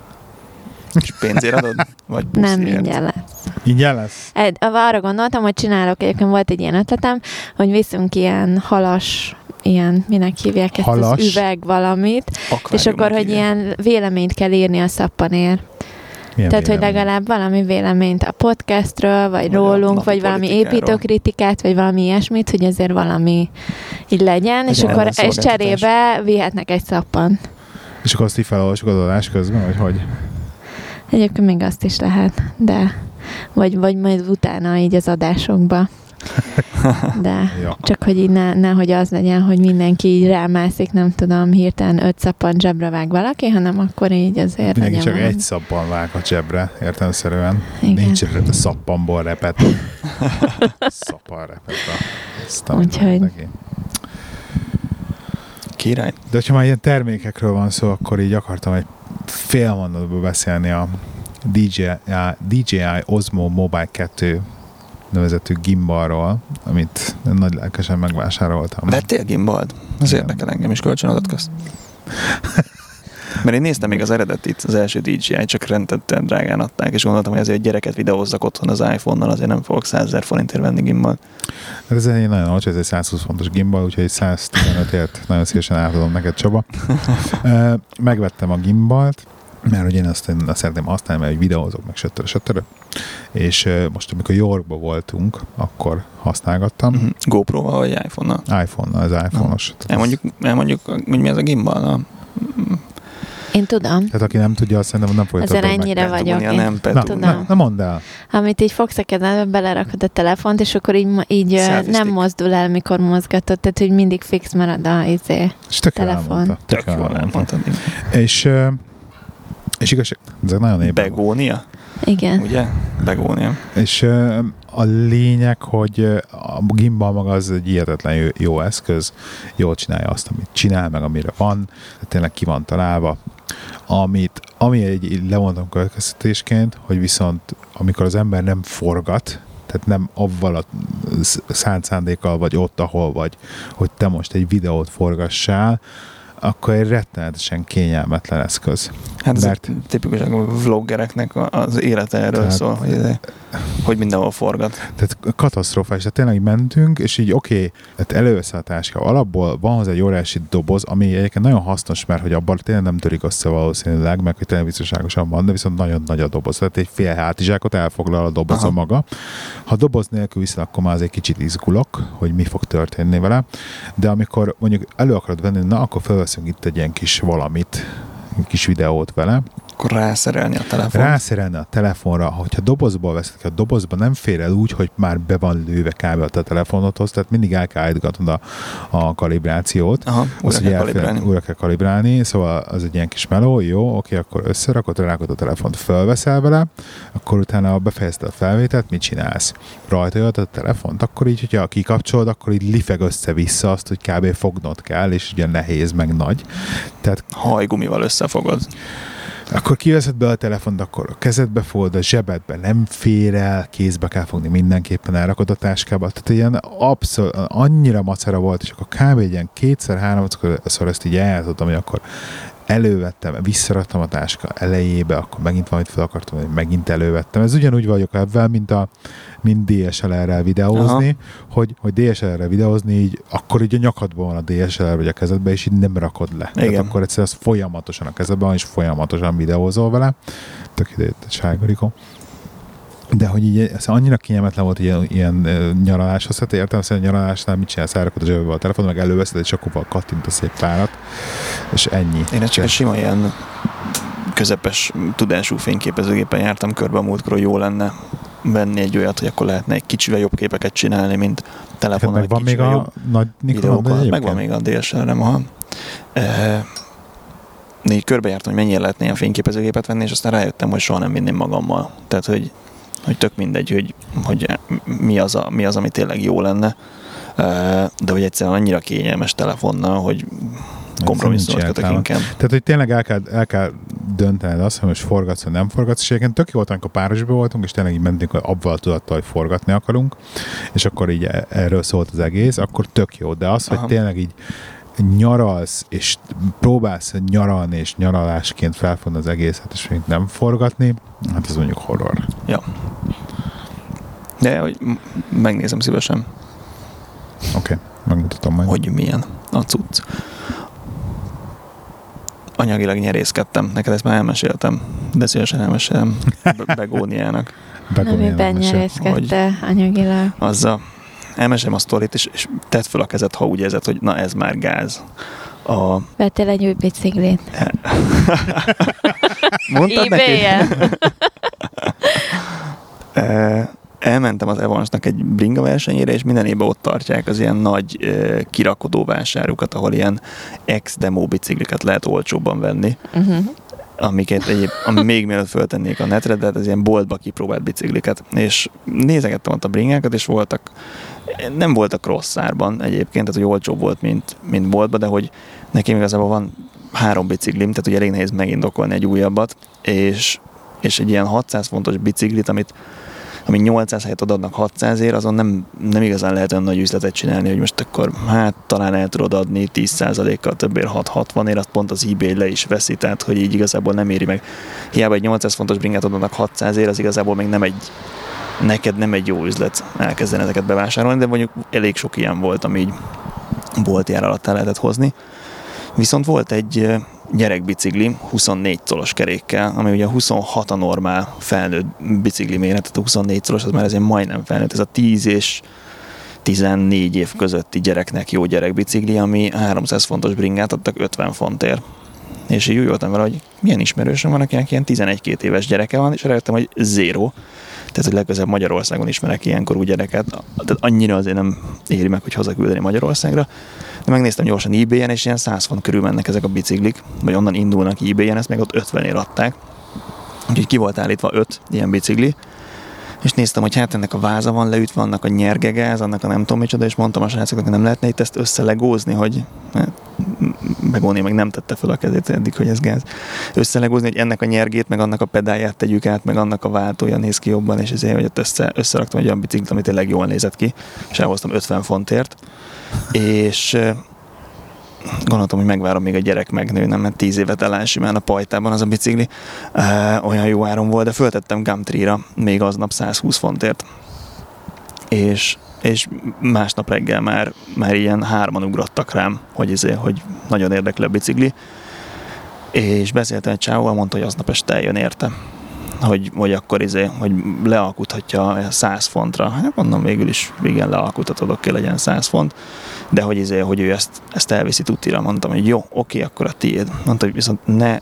És pénzért adod? Vagy Nem ingyen lesz. Ingyen lesz? Egy, arra gondoltam, hogy csinálok, egyébként volt egy ilyen ötletem, hogy viszünk ilyen halas, ilyen, minek hívják ezt Halas? az üveg valamit, és Akváriumnak akkor, hogy hívják. ilyen véleményt kell írni a szappanért. Milyen Tehát, hogy vélemény? legalább valami véleményt a podcastről, vagy, Vagy rólunk, vagy valami építőkritikát, vagy valami ilyesmit, hogy azért valami így legyen, és Legyen akkor és cserébe vihetnek egy szappan. És akkor azt így felolvasok az adás közben, vagy hogy? Egyébként még azt is lehet, de vagy, vagy majd utána így az adásokba. De Ja. csak hogy így ne, nehogy az legyen, hogy mindenki így rámászik, nem tudom, hirtelen öt szappan zsebre vág valaki, hanem akkor így azért Mindenki csak valami. egy szappan vág a zsebre, értelmszerűen. Igen. Nincs szappanból repet. Szappan repet a Úgyhogy-. Király. De hogyha már ilyen termékekről van szó, akkor így akartam egy fél mondatban beszélni a DJI, DJI Osmo Mobile 2 nevezetű gimbalról, amit nagy lelkesen megvásároltam. Vettél gimbalt? Az érdekel engem is kölcsönadott közt. Mert én néztem még az eredetit, az első DJI, csak rendetten drágán adták, és gondoltam, hogy azért egy gyereket videózzak otthon az iPhone-nal, azért nem fogok 100 ezer forintért venni gimbalt. Hát ez egy nagyon olcsó, ez egy 120 fontos gimbal, úgyhogy 115-ért nagyon szívesen átadom neked, Csaba. Megvettem a gimbalt, mert hogy én azt, én azt szeretném használni, mert hogy videózok, meg sötörö, sötörö. és most amikor Yorkba voltunk, akkor használgattam. Mhm. GoPro-val vagy iPhone-nal? iPhone-nal, ez iPhone-os. Elmondjuk, elmondjuk, hogy mi ez a gimbal? Én tudom. Tehát aki nem tudja, azt szerintem nem fogja többet ennyire vagyok. Én nem Na, tudom. na, na, mondd el. Amit így fogsz a kezedbe, belerakod a telefont, és akkor így, így nem mozdul el, mikor mozgatod, tehát hogy mindig fix marad a izé. És tök Telefon. elmondta. Tök jól jól elmondta. És, és igazság, ezek nagyon éppen. Begónia? Igen. Ugye? Begónia. És a lényeg, hogy a gimbal maga az egy hihetetlen jó, eszköz, jól csinálja azt, amit csinál, meg amire van, tehát tényleg ki van találva. Amit, ami egy levontam következtetésként, hogy viszont amikor az ember nem forgat, tehát nem avval a sz- szánt szándékkal vagy ott, ahol vagy, hogy te most egy videót forgassál, akkor egy rettenetesen kényelmetlen eszköz. Hát ez Mert- tipikusan a vloggereknek az élete erről Tehát- szól, hogy, hogy mindenhol forgat. Tehát katasztrofális, tehát tényleg mentünk, és így oké, okay, tehát előveszed a táska, alapból van hozzá egy óriási doboz, ami egyébként nagyon hasznos, mert hogy abban tényleg nem törik össze valószínűleg, meg hogy tényleg biztonságosan van, de viszont nagyon nagy a doboz, tehát egy fél hátizsákot elfoglal a doboz Aha. a maga. Ha doboz nélkül viszed, akkor már az egy kicsit izgulok, hogy mi fog történni vele, de amikor mondjuk elő akarod venni, na akkor felveszünk itt egy ilyen kis valamit, kis videót vele, Akkor rászerelni a telefon. rászerelni a telefonra, hogyha dobozból veszed a dobozba nem fér el úgy, hogy már be van lőve kb. a te telefonodhoz, tehát mindig el kell állítgatnod a, a kalibrációt. Aha, újra kell kalibrálni. újra kell kalibrálni, szóval az egy ilyen kis meló, jó, oké, akkor összerakod, rákod a telefont, fölveszel vele, akkor utána befejezted a felvételt, mit csinálsz? Rajta a telefont, akkor így, hogyha kikapcsolod, akkor így lifeg össze-vissza azt, hogy kb. fognod kell, és ugye nehéz, meg nagy. Tehát Hajgumival összefogod. Akkor kiveszed be a telefont, akkor a kezedbe fogod, a zsebedbe nem fér el, kézbe kell fogni mindenképpen, elrakod a táskába. Tehát ilyen abszolút, annyira macera volt, és akkor kb. egy ilyen kétszer, háromszor ezt így eljátszottam, hogy akkor elővettem, visszaraktam a táska elejébe, akkor megint valamit fel akartam, hogy megint elővettem. Ez ugyanúgy vagyok ebben, mint, a, mint DSLR-rel videózni, hogy, hogy DSLR-rel videózni, így, akkor így a nyakadban van a DSLR vagy a kezedben, és így nem rakod le. Tehát Igen. akkor egyszerűen az folyamatosan a kezedben van, és folyamatosan videózol vele. Tök ide jött egy sárgarikó. De hogy így ez annyira kényelmetlen volt ilyen, ilyen ö, nyaraláshoz, hát értem, hogy a nyaralásnál mit csinálsz, elrakod a zsebbe a telefon, meg előveszed, és akkor kattint a szép párat, és ennyi. Én csak egy sima ilyen közepes tudású fényképezőgépen jártam körbe a múltkor, hogy jó lenne venni egy olyat, hogy akkor lehetne egy kicsivel jobb képeket csinálni, mint telefonon. egy megvan még kicsivel a jobb nagy Nikon. Megvan még a DSLR-em, aha. E, így körbejártam, hogy mennyire lehetne ilyen fényképezőgépet venni, és aztán rájöttem, hogy soha nem vinném magammal. Tehát, hogy, hogy tök mindegy, hogy, hogy mi, az a, mi az, ami tényleg jó lenne. De hogy egyszerűen annyira kényelmes telefonnal, hogy kompromisszumot kötök inkább. Tehát, hogy tényleg el kell, el kell döntened azt, hogy most forgatsz, vagy nem forgatsz, és egyébként tök jó volt, amikor párosban voltunk, és tényleg így mentünk, abban a tudattal, hogy forgatni akarunk, és akkor így e- erről szólt az egész, akkor tök jó, de az, hogy Aha. tényleg így nyaralsz, és próbálsz nyaralni, és nyaralásként felfogni az egészet, és még nem forgatni, hát ez mondjuk horror. Ja. De hogy megnézem szívesen, Oké, okay, megmutatom majd. hogy milyen a cucc. Anyagilag nyerészkedtem, neked ezt már elmeséltem, de szívesen elmesélem Be- Begóniának. Begonian Nemiben mesél. nyerészkedte anyagilag. Azzal elmesélem a sztorit, és, és tedd fel a kezed, ha úgy érzed, hogy na ez már gáz. A... Vettél egy új biciklit. Mondtad neki? Eh, elmentem az Evansnak egy bringa versenyére, és minden évben ott tartják az ilyen nagy eh, kirakodó vásárukat, ahol ilyen ex-demo bicikliket lehet olcsóbban venni, Uh-huh. amiket egyéb, ami még mielőtt föltennék a netre, de hát ez ilyen boltba kipróbált bicikliket. És nézegettem ott a bringákat, és voltak, nem voltak rossz árban egyébként, tehát hogy olcsóbb volt, mint, mint boltba, de hogy nekem igazából van három biciklim, tehát ugye elég nehéz megindokolni egy újabbat, és, és egy ilyen 600 fontos biciklit, amit ami 800 helyet adnak 600 ér, azon nem, nem igazán lehet olyan nagy üzletet csinálni, hogy most akkor hát talán el tudod adni 10%-kal többért 660 ér, azt pont az eBay le is veszi, tehát hogy így igazából nem éri meg. Hiába egy 800 fontos bringát adnak 600 ér, az igazából még nem egy neked nem egy jó üzlet elkezdeni ezeket bevásárolni, de mondjuk elég sok ilyen volt, ami így boltjár alatt el lehetett hozni. Viszont volt egy gyerekbicikli 24 colos kerékkel, ami ugye 26 a normál felnőtt bicikli méret, tehát a 24 colos az már ezért majdnem felnőtt, ez a 10 és 14 év közötti gyereknek jó gyerekbicikli, ami 300 fontos bringát adtak 50 fontért. És így úgy voltam vele, hogy milyen ismerősöm van, akinek ilyen 11-2 éves gyereke van, és rájöttem, hogy zéro. Tehát, hogy legközelebb Magyarországon ismerek ilyenkorú gyereket. Tehát annyira azért nem éri meg, hogy hazaküldeni Magyarországra. De megnéztem gyorsan eBay-en, és ilyen 100 font körül mennek ezek a biciklik, vagy onnan indulnak eBay-en, ezt még ott 50 ér adták. Úgyhogy ki volt állítva 5 ilyen bicikli, és néztem, hogy hát ennek a váza van leütve, annak a nyergegáz, annak a nem tudom micsoda, és mondtam a srácoknak, hogy nem lehetne itt ezt összelegózni, hogy hát, Begóni meg nem tette fel a kezét eddig, hogy ez gáz. Összelegózni, hogy ennek a nyergét, meg annak a pedáját tegyük át, meg annak a váltója néz ki jobban, és ezért, hogy ott össze, összeraktam egy olyan biciklit, amit tényleg jól nézett ki, és elhoztam 50 fontért, és gondoltam, hogy megvárom még a gyerek megnőne, mert 10 évet elán simán a pajtában az a bicikli. Uh, olyan jó áron volt, de föltettem Gumtree-ra még aznap 120 fontért. És, és másnap reggel már, már ilyen hárman ugrottak rám, hogy, izé, hogy nagyon érdekli a bicikli. És beszéltem egy csávóval, mondta, hogy aznap este eljön érte hogy, hogy akkor izé, hogy lealkuthatja 100 fontra. Hát mondom, végül is igen, lealkuthatod, oké, legyen 100 font, de hogy izé, hogy ő ezt, ezt elviszi tutira, mondtam, hogy jó, oké, akkor a tiéd. Mondta, hogy viszont ne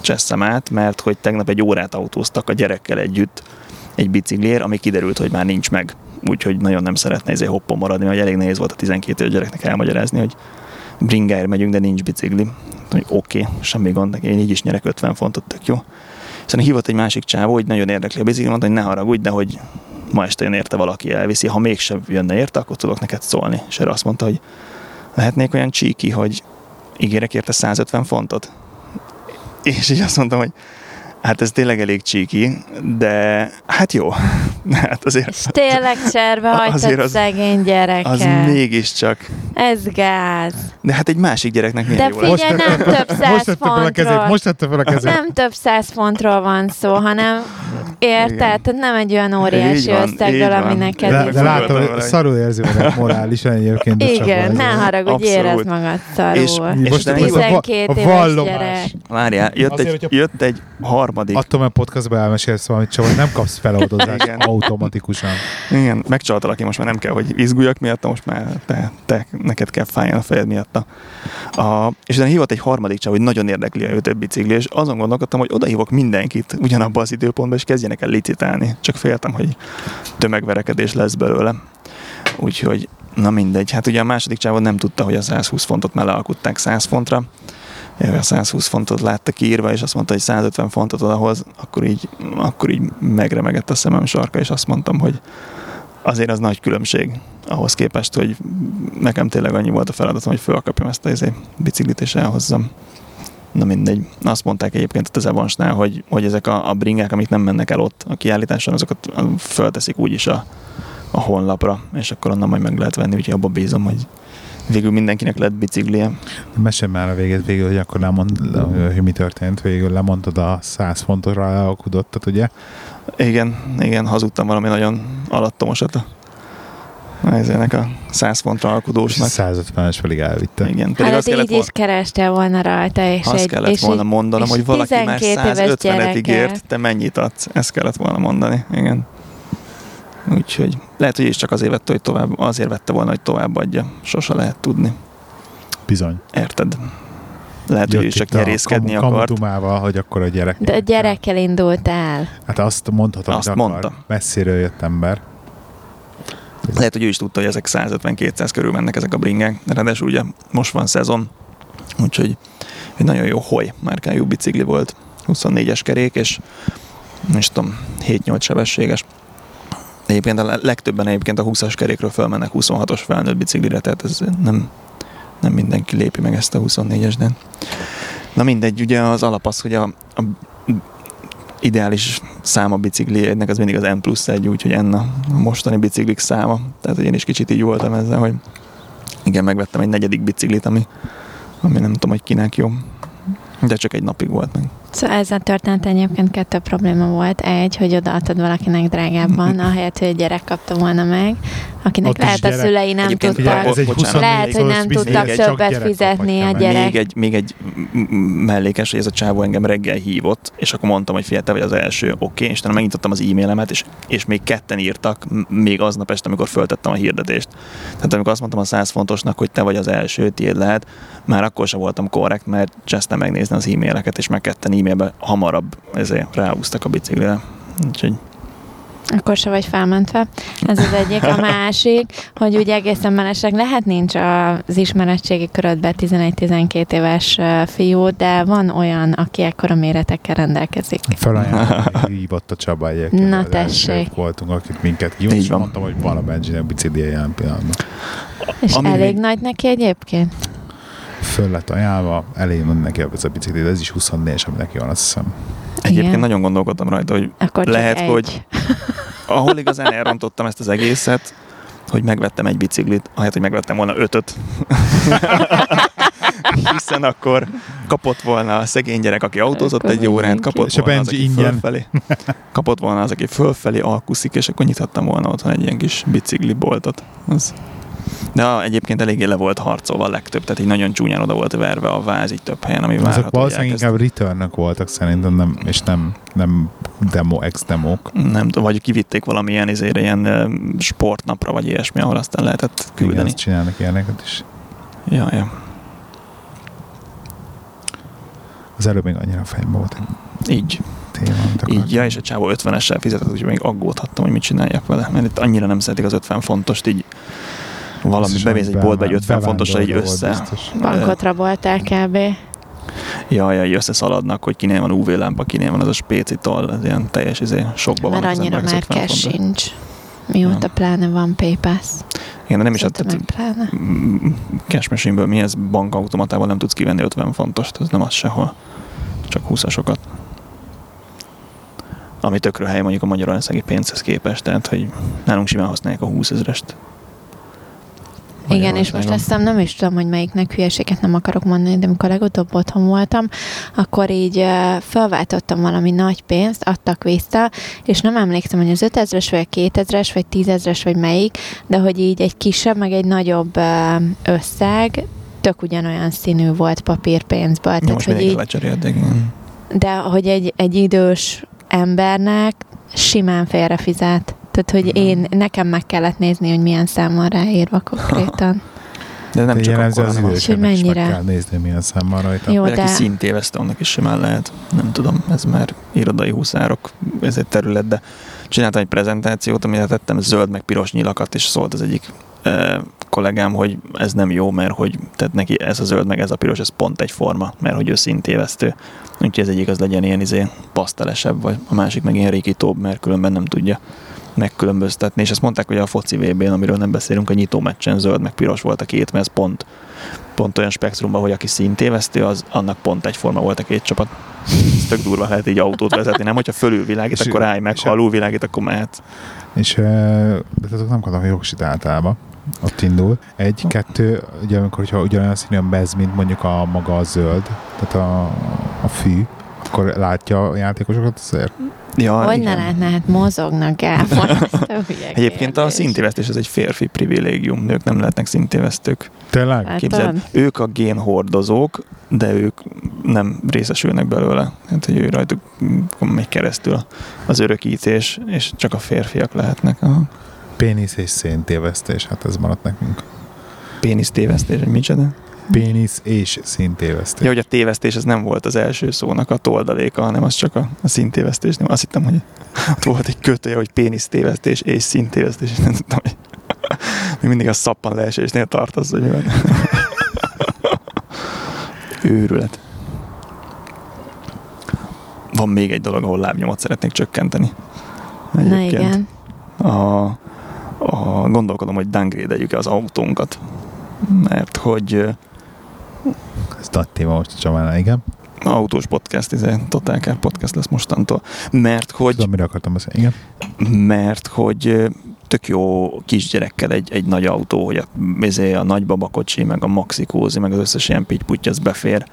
cseszem át, mert hogy tegnap egy órát autóztak a gyerekkel együtt egy biciklér, ami kiderült, hogy már nincs meg. Úgyhogy nagyon nem szeretne izé hoppon maradni, mert elég nehéz volt a 12 éves gyereknek elmagyarázni, hogy bringáért megyünk, de nincs bicikli. Hogy oké, okay, semmi gond, én így is nyerek 50 fontot, tök jó. Szóval hívott egy másik csávó, hogy nagyon érdekli a bicikli, mondta, hogy ne haragudj, de hogy ma este jön érte valaki elviszi, ha mégsem jönne érte, akkor tudok neked szólni. És erre azt mondta, hogy lehetnék olyan csíki, hogy ígérek érte 150 fontot. És így azt mondtam, hogy Hát ez tényleg elég csíki, de hát jó. Hát azért... És tényleg cserbe hagytad az, szegény gyereket. Az mégiscsak. Ez gáz. De hát egy másik gyereknek milyen De jó figyelj, nem több száz most fontról. A kezét, most tette fel a kezét. Nem több száz fontról van szó, hanem érted? Tehát nem egy olyan óriási van, összegről, ami neked De, de látom, hogy szarul érzi magát morálisan egyébként. Igen, ne haragudj, érezd magad szarul. És, és most 12 éves gyerek. Várjál, jött egy, jött egy harmadik harmadik. Attól, mert podcastban elmesélsz valamit, csak nem kapsz feloldozást automatikusan. Igen, megcsaltalak aki most már nem kell, hogy izguljak miatt, most már te, te neked kell fájni a fejed miatt. A, és utána hívott egy harmadik csav, hogy nagyon érdekli a ő több bicikli, és azon gondolkodtam, hogy odahívok mindenkit ugyanabban az időpontban, és kezdjenek el licitálni. Csak féltem, hogy tömegverekedés lesz belőle. Úgyhogy Na mindegy, hát ugye a második csávon nem tudta, hogy a 120 fontot már lealkutták 100 fontra, 120 fontot látta kiírva, és azt mondta, hogy 150 fontot odahoz, akkor így, akkor így megremegett a szemem sarka, és azt mondtam, hogy azért az nagy különbség ahhoz képest, hogy nekem tényleg annyi volt a feladatom, hogy fölkapjam ezt a izé, biciklit és elhozzam. Na mindegy. Azt mondták egyébként az Evansnál, hogy, hogy ezek a, a bringák, amik nem mennek el ott a kiállításon, azokat fölteszik úgyis a, a honlapra, és akkor onnan majd meg lehet venni, úgyhogy abban bízom, hogy végül mindenkinek lett biciklie. Mesélj már a végét végül, hogy akkor lemond, hogy mi történt végül, lemondtad a 100 fontosra lealkudottat, ugye? Igen, igen, hazudtam valami nagyon alattomosat a ennek a 100 fontra alkudósnak. 150-es pedig elvitte. Igen, pedig hát azt így volna, is kerestél volna rajta. És azt egy, kellett és volna mondanom, hogy valaki már 150-et ígért, te mennyit adsz. Ezt kellett volna mondani, igen. Úgyhogy lehet, hogy is csak azért vette, hogy tovább, azért vette volna, hogy továbbadja. Sose lehet tudni. Bizony. Érted? Lehet, Jött hogy is csak nyerészkedni kam- akart. Kamutumával, hogy akkor a gyerek. De a gyerekkel indult el. Hát azt mondhatom, azt mondta. Messziről jött ember. Lehet, hogy ő is tudta, hogy ezek 150-200 körül mennek ezek a bringák. Ráadásul ugye most van szezon, úgyhogy egy nagyon jó hoj márkájú bicikli volt. 24-es kerék, és nem tudom, 7-8 sebességes. Egyébként a legtöbben egyébként a 20-as kerékről fölmennek 26-os felnőtt biciklire, tehát ez nem, nem mindenki lépi meg ezt a 24-es, de na mindegy, ugye az alap az, hogy a, a ideális száma bicikli egynek az mindig az N plusz egy, úgyhogy N a mostani biciklik száma. Tehát én is kicsit így voltam ezzel, hogy igen, megvettem egy negyedik biciklit, ami, ami nem tudom, hogy kinek jó. De csak egy napig volt meg. Szóval ezzel történt egyébként kettő probléma volt. Egy, hogy odaadtad valakinek drágábban, ahelyett, hogy egy gyerek kapta volna meg. akinek Ott lehet a gyerek. szülei nem Egyébként tudtak. Figyelj, ez egy Bocsánat, 24 Lehet, hogy nem szóval tudtak csak többet fizetni a meg. gyerek. Még egy, még egy mellékes, hogy ez a csávó engem reggel hívott, és akkor mondtam, hogy te vagy az első, oké, okay, és utána megnyitottam az e-mailemet, és, és még ketten írtak, még aznap este, amikor föltettem a hirdetést. Tehát amikor azt mondtam a 100 fontosnak, hogy te vagy az első, tiéd lehet, már akkor sem voltam korrekt, mert csesztem megnézni az e-maileket, és már ketten e-mailbe hamarabb ezért ráúztak a biciklire. Úgyhogy Akkor se vagy felmentve. Ez az egyik. A másik, hogy ugye egészen mellesleg lehet nincs az ismeretségi körödben 11-12 éves fiú, de van olyan, aki ekkora méretekkel rendelkezik. Felajánlom, hívott a Csaba egyébként. Na, tessék. voltunk, akik minket hívott, Így és mondtam, hogy van a Benjinek biciklie jelen pillanatban. És Ami elég még- nagy neki egyébként? Föl lett ajánlva, elég nagy neki ez a bicikli, de ez is 24 ami neki van, azt hiszem. egyébként Igen. nagyon gondolkodtam rajta, hogy Akkor lehet, egy. hogy- ahol igazán elrontottam ezt az egészet, hogy megvettem egy biciklit, ahelyett, hogy megvettem volna ötöt. Hiszen akkor kapott volna a szegény gyerek, aki autózott Akkor egy órát, kapott És a volna az, aki ingyen. fölfelé, kapott volna az, aki fölfelé alkuszik, és akkor nyithattam volna otthon egy ilyen kis bicikli boltot. Az. De a- egyébként eléggé le volt harcolva a legtöbb, tehát így nagyon csúnyán oda volt verve a váz így több helyen, ami Azok várható. hogy valószínűleg inkább returnök voltak szerintem, nem, és nem, nem demo, ex-demók. nem tudom, vagy kivitték valamilyen izére, ilyen sportnapra, vagy ilyesmi, ahol aztán lehetett Igen, küldeni. azt csinálnak ilyeneket is. Ja, ja. Az előbb még annyira fejembe volt Így, téma, így, ja, és a csávó 50-essel fizetett, úgyhogy még aggódhattam, hogy mit csináljak vele, mert itt annyira nem szeretik az 50 fontost, így valami, bemész egy boltba egy be- 50 fontosra, így bevándorló volt össze. Bankot raboltál kb. ja, ja, így összeszaladnak, hogy kinél van UV lámpa, kinél van az a spécitól, ez ilyen teljes izé, sokba Mert vannak az annyira emberek az már 50 cash fontból. sincs. Mióta pláne van PayPass. Igen, de nem is, Szerintem tehát, meg pláne. mm, cash machine-ből mi ez bankautomatával nem tudsz kivenni 50 fontost, ez nem az sehol. Csak 20-asokat. Ami tökről hely mondjuk a Magyarországi pénzhez képest, tehát hogy nálunk simán használják a 20 ezerest. Igen, és most azt hiszem nem is tudom, hogy melyiknek hülyeséget nem akarok mondani, de amikor legutóbb otthon voltam, akkor így felváltottam valami nagy pénzt, adtak vissza, és nem emlékszem, hogy az 5000-es, vagy a 2000-es, vagy 10 vagy melyik, de hogy így egy kisebb, meg egy nagyobb összeg, tök ugyanolyan színű volt papírpénzből. Ja, Tehát, most hogy így, lecserélték. de hogy egy, egy idős embernek simán félrefizet. Tehát, hogy én, nekem meg kellett nézni, hogy milyen szám van ráírva konkrétan. De nem De csak jellemző akkor, az az, idősebbnek is meg mennyire- kell nézni, milyen szám van rajta. Jó, vagy aki de... szintéveszte, annak is simán lehet. Nem tudom, ez már irodai húszárok, ez egy terület, de csináltam egy prezentációt, amire tettem zöld meg piros nyilakat, és szólt az egyik kollégám, hogy ez nem jó, mert hogy tehát neki ez a zöld meg ez a piros, ez pont egyforma, mert hogy ő szintévesztő. Úgyhogy ez egyik az legyen ilyen izé pasztelesebb, vagy a másik meg ilyen rikítóbb, mert különben nem tudja megkülönböztetni. És azt mondták, hogy a foci VB-n, amiről nem beszélünk, a nyitó meccsen zöld meg piros volt a két, mert ez pont, pont olyan spektrumban, hogy aki szintévesztő, az annak pont egyforma volt a két csapat. Ez tök durva lehet így autót vezetni, nem? Hogyha fölülvilágít, akkor állj meg, ha a- alulvilágít, akkor mehet. És de azok nem kapnak jogsit általában. Ott indul. Egy, kettő, ugye amikor hogyha ugyanolyan színű a bez, mint mondjuk a maga a zöld, tehát a, a fű, akkor látja a játékosokat azért. Ja, Hogy igen. ne lehetne, hát mozognak hülye Egyébként a szintévesztés ez egy férfi privilégium, nők nem lehetnek szintévesztők. Tényleg? Hát- Képzeld, ők a génhordozók, de ők nem részesülnek belőle. Hát, hogy ő rajtuk megy keresztül az örökítés, és csak a férfiak lehetnek. Aha. Pénisz és széntévesztés, hát ez maradt nekünk. Pénisz tévesztés, hogy micsoda? Pénisz és színtévesztés. Ja, hogy a tévesztés az nem volt az első szónak a toldaléka, hanem az csak a, a színtévesztés. Nem, azt hittem, hogy ott volt egy kötője, hogy pénisz tévesztés és színtévesztés, és nem tudtam, hogy még mindig a szappan leesésnél tartasz, hogy mi van. Őrület. Van még egy dolog, ahol lábnyomot szeretnék csökkenteni. Na igen. A, a, gondolkodom, hogy downgrade-eljük az autónkat. Mert hogy Ez nagy téma most a Csabánál, igen. autós podcast, ez egy Total Car podcast lesz mostantól. Mert hogy, Tudom, mire akartam beszélni. Igen. mert hogy tök jó kisgyerekkel egy, egy nagy autó, hogy a, ezé a nagy babakocsi, meg a maxikózi, meg az összes ilyen pitty az befér,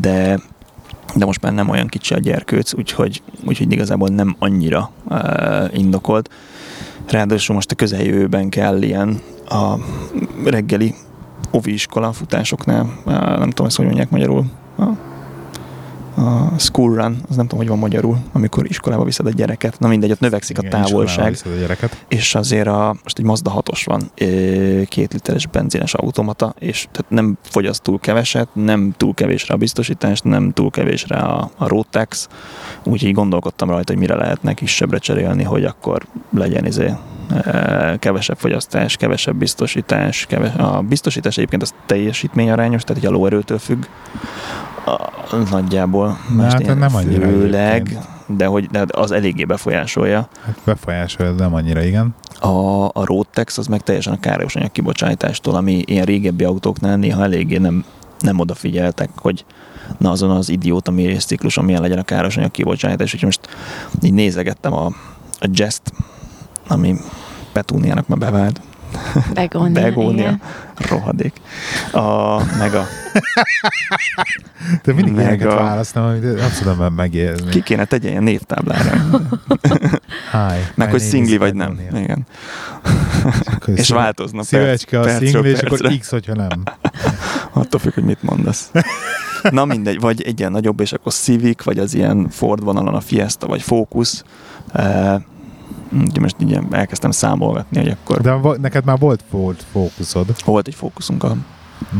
de de most már nem olyan kicsi a gyerkőc, úgyhogy, úgyhogy igazából nem annyira uh, indokolt. Ráadásul most a közeljövőben kell ilyen a reggeli ovi iskola futásoknál, nem tudom, ezt hogy mondják magyarul, a school run, az nem tudom, hogy van magyarul, amikor iskolába viszed a gyereket. Na mindegy, ott növekszik Igen, a távolság. a gyereket. És azért a, most egy Mazda 6-os van, két literes benzines automata, és tehát nem fogyaszt túl keveset, nem túl kevésre a biztosítás, nem túl kevésre a, a road tax, úgyhogy gondolkodtam rajta, hogy mire lehetne kisebbre cserélni, hogy akkor legyen izé kevesebb fogyasztás, kevesebb biztosítás. Keves, a biztosítás egyébként az teljesítményarányos, tehát egy a lóerőtől függ a, nagyjából. Na, Most hát nem annyira Főleg, de hogy de az eléggé befolyásolja. Hát befolyásolja, de nem annyira, igen. A, a road tax az meg teljesen a káros anyag kibocsátástól, ami ilyen régebbi autóknál néha eléggé nem, nem odafigyeltek, hogy na azon az idióta méréscikluson milyen legyen a káros anyag kibocsátás. Úgyhogy most így nézegettem a, a Jest, ami Petúniának már bevált. Begónia. Begónia. igen. Rohadék. A, meg a, De mindig Meg ilyeneket a- választom, amit nem tudom már megérzni. ki kéne tegye ilyen névtáblára. Hi. Meg hogy szingli vagy nem. Begonia. Igen. Akkor És szíve- változna Szívecske a perc- percről szingli, és akkor percre. X, hogyha nem. Attól függ, hogy mit mondasz. Na mindegy, vagy egy ilyen nagyobb, és akkor Civic, vagy az ilyen Ford vonalon a Fiesta, vagy Focus. Uh, úgyhogy most így elkezdtem számolgatni, hogy akkor De neked már volt Ford fókuszod, volt egy fókuszunk. A,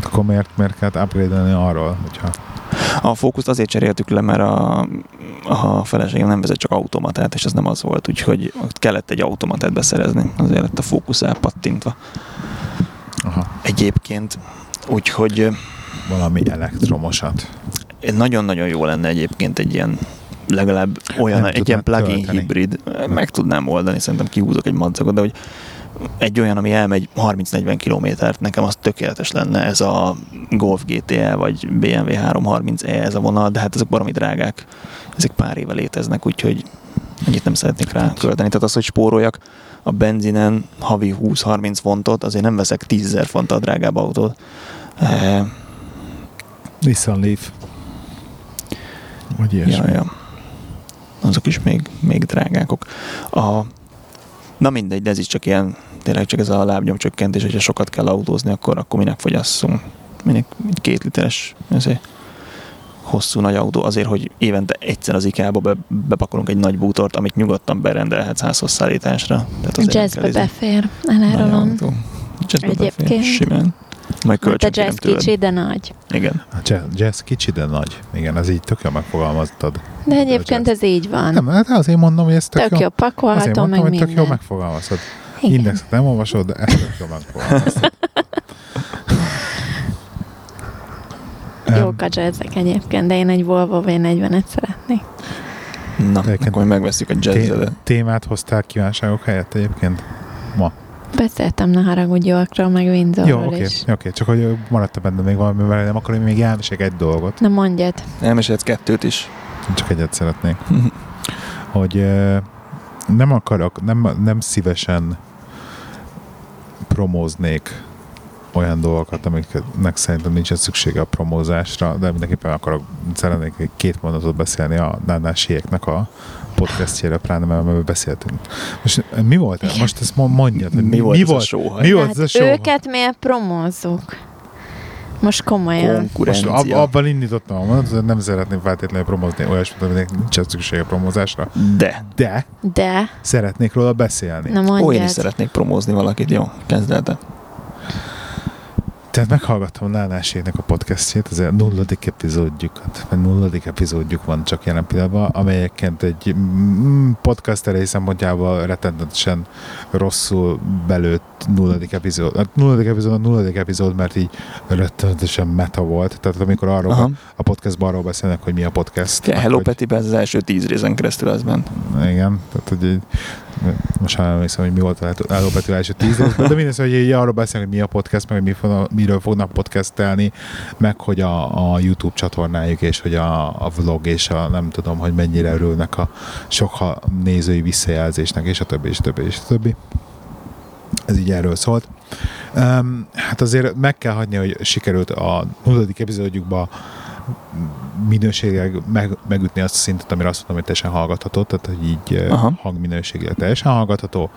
akkor miért, miért kellett upgrade arról, hogyha... a fókuszt azért cseréltük le, mert a, a feleségem nem vezet csak automatát, és ez nem az volt, úgyhogy kellett egy automatát beszerezni, azért lett a fókusz elpattintva. Aha, Egyébként, úgyhogy valami elektromosat. Nagyon-nagyon jó lenne egyébként egy ilyen legalább olyan, Nem egy ilyen plug-in hibrid, meg tudnám oldani, szerintem kihúzok egy madzagot, de hogy egy olyan, ami elmegy 30-40 kilométert, nekem az tökéletes lenne, ez a Golf GTE vagy BMW 330e ez a vonal, de hát ezek baromi drágák, ezek pár éve léteznek, úgyhogy ennyit nem szeretnék rá költeni. Tehát az, hogy spóroljak a benzinen havi 20-30 fontot, azért nem veszek 10 000 fonttal drágább autót. Eh, Nissan Leaf. Vagy ilyesmi. Ja, ja. Azok is még, még drágákok. A, na mindegy, de ez is csak ilyen, tényleg csak ez a lábnyomcsökkentés, hogyha sokat kell autózni, akkor, akkor minek fogyasszunk? Minek egy két literes ezért hosszú nagy autó azért, hogy évente egyszer az IKEA-ba be, bepakolunk egy nagy bútort, amit nyugodtan berendelhetsz házhoz szállításra. Tehát azért nem Jazzbe izé- befér, elárulom. Jazzbe befér, Egyébként. simán. Majd Hát a jazz kicsi, de nagy. Igen. A jazz, jazz kicsi, de nagy. Igen, ez így tök jól megfogalmaztad. De egyébként ez így van. Nem, hát azért mondom, hogy ez tök, Tök jó. jó Azért pakolható, mondtam, meg hogy tök jó minden. megfogalmazod. Igen. Indexet nem olvasod, de ezt tök jó megfogalmazod. Jók a jazzek egyébként, de én egy Volvo V40-et szeretnék. Na, Egyébként akkor megveszünk a Té- jazz témát hoztál kívánságok helyett egyébként? Ma. Beszéltem ne haragudj Yorkról, meg Windsorról Jó, oké, is. oké, csak hogy maradt benne még valami, mert nem akkor én még elmesek egy dolgot. Na mondjad. Elmesélhetsz kettőt is. Csak egyet szeretnék. hogy ö, nem akarok, nem, nem szívesen promóznék olyan dolgokat, amiknek szerintem nincsen szüksége a promózásra, de mindenképpen akarok, szeretnék két mondatot beszélni a Nánásieknek a podcastjére, pláne mert amiről beszéltünk. Most mi volt? Igen. Most ezt mo- mondjad. hogy Mi volt ez a volt? sóhaj? Mi volt hát ez a show? őket miért promózzuk? Most komolyan. Most ab, abban indítottam a mondatot, hogy nem szeretném feltétlenül promózni olyasmit, aminek nincs szüksége promózásra, De. de De, szeretnék róla beszélni. na Ó, én is szeretnék promózni valakit. Jó, kezd el. Tehát meghallgattam Nánáséknek a podcastjét, ez a nulladik epizódjukat, vagy nulladik epizódjuk van csak jelen pillanatban, amelyeket egy mm, podcast elejé szempontjából rettenetesen rosszul belőtt nulladik epizód. Hát nulladik epizód a nulladik epizód, mert így rettenetesen meta volt. Tehát amikor arról Aha. a podcastban arról beszélnek, hogy mi a podcast. Ja, Hello hogy, Petiben az első tíz részen keresztül ez ment. Igen, tehát hogy most már emlékszem, hogy mi volt a Peti első tíz részben, de mindez, hogy így arról beszélnek, hogy mi a podcast, meg mi fognak, miről fognak podcastelni, meg hogy a, a YouTube csatornájuk, és hogy a, a vlog, és a nem tudom, hogy mennyire örülnek a sok ha- nézői visszajelzésnek, és a többi, és a többi, és a többi. Ez így erről szólt. Um, hát azért meg kell hagyni, hogy sikerült a nulladik epizódjukba minőségileg meg, megütni azt a szintet, amire azt mondom, hogy teljesen hallgatható, tehát hogy így Aha. Aha. hangminőségileg teljesen hallgatható.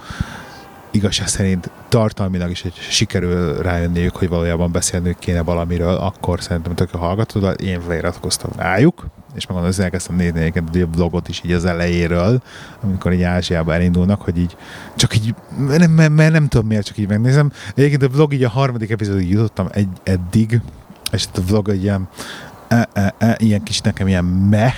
igazság szerint tartalmilag is egy sikerül rájönniük, hogy valójában beszélnünk kéne valamiről, akkor szerintem tök hallgatod, én feliratkoztam rájuk, és megmondom, hogy elkezdtem nézni egyébként a vlogot is így az elejéről, amikor így Ázsiába elindulnak, hogy így csak így, mert, mert, mert nem tudom miért, csak így megnézem. Egyébként a vlog így a harmadik epizódig jutottam egy, eddig, és a vlog egy ilyen e, e, e, ilyen kis nekem ilyen meh,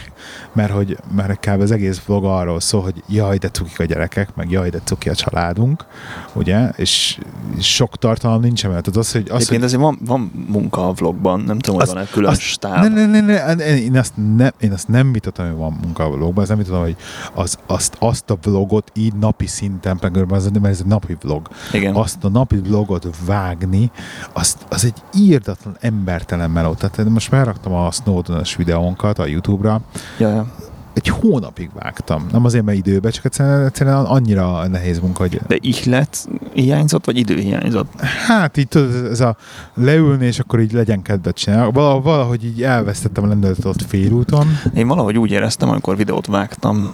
mert hogy mert kb. az egész vlog arról szól, hogy jaj, de cukik a gyerekek, meg jaj, de cuki a családunk, ugye, és sok tartalom nincs emellett. Az, hogy, az, Egyébként hogy azért van, van munka a vlogban, nem tudom, hogy van-e külön azt- stáb. ne, ne, ne, ne, ne, én azt nem, én azt nem vitatom, hogy van munka a vlogban, azt nem vitatom, hogy az, azt, azt a vlogot így napi szinten, mert ez, mert ez egy napi vlog, Igen. azt a napi vlogot vágni, azt, az egy írdatlan embertelen meló. Tehát én most felraktam a Snowden-os videónkat a YouTube-ra, Ja, ja. egy hónapig vágtam. Nem azért, mert időben, csak egyszerűen, egyszerűen annyira nehéz munka, hogy De ihlet hiányzott, vagy idő hiányzott? Hát így tudod, ez a leülni, és akkor így legyen kedvet csinálni. Val- Valahogy így elvesztettem a lendületet ott félúton. Én valahogy úgy éreztem, amikor videót vágtam,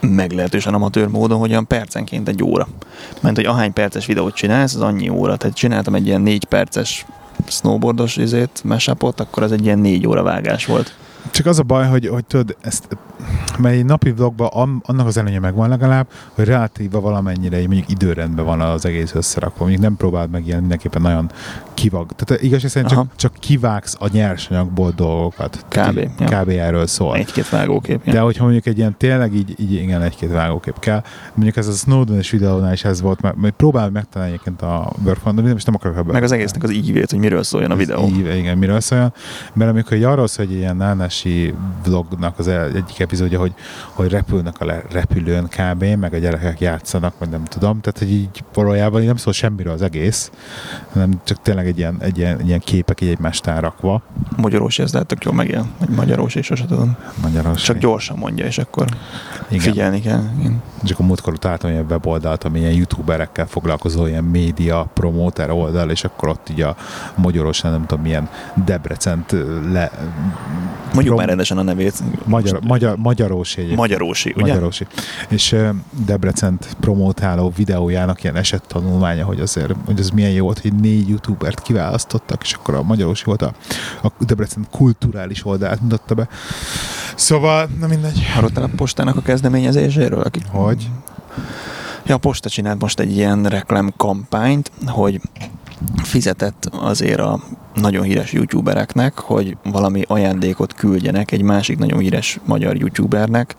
meglehetősen amatőr módon, hogy olyan percenként egy óra. Mert hogy ahány perces videót csinálsz, az annyi óra. Tehát csináltam egy ilyen négy perces snowboardos izét, mashupot, akkor az egy ilyen négy óra vágás volt. Csak az a baj, hogy, hogy tudod, ezt, mert egy napi vlogban annak az előnye megvan legalább, hogy relatíva valamennyire mondjuk időrendben van az egész összerakva. Mondjuk nem próbáld meg ilyen mindenképpen nagyon kivag. Tehát szerint Aha. csak, csak kivágsz a nyersanyagból dolgokat. Kb. ja. Kb. erről szól. Egy-két vágókép. De Ja. hogyha mondjuk egy ilyen tényleg így, így igen, egy-két vágókép kell. Mondjuk ez a Snowden-es videónál is ez volt, mert, mert próbál megtalálni egyébként a workfront, de most nem akarok ebbe. Meg az egésznek az ívét, hogy miről szóljon a videó. Így, igen, miről szóljon. Mert amikor így arról szól, hogy egy ilyen nánási vlognak az egyik epizódja, hogy, hogy repülnek a repülőn kb., meg a gyerekek játszanak, vagy nem tudom. Tehát, hogy így valójában így nem szól semmiről az egész, hanem csak tényleg egy egy ilyen, egy ilyen képek így egymástára rakva. Magyarósi, ez lehet tök jól megjel. Vagy magyarós, és sosem tudom. Magyaros. Csak gyorsan mondja, és akkor Igen. figyelni kell. Igen. Csak a múltkor találtam ilyen weboldalt, ami ilyen youtuberekkel foglalkozó, ilyen média promóter oldal, és akkor ott így a magyarosan nem tudom milyen Debrecent le... Mondjuk prom- már rendesen a nevét. Magyar, magyar, magyarósi egyébként. Magyarósi, ugye? Magyarosi. És Debrecent promótáló videójának ilyen esettanulmánya, hogy azért, hogy az milyen jó volt, hogy négy youtubert kiválasztottak, és akkor a Magyarosi volt a, a Debrecen kulturális oldalát mutatta be. Szóval, na mindegy. Hallottál a postának a kezdeményezéséről? Akik... Hogy? Ja, a posta csinált most egy ilyen reklámkampányt, hogy fizetett azért a nagyon híres youtubereknek, hogy valami ajándékot küldjenek egy másik nagyon híres magyar youtubernek,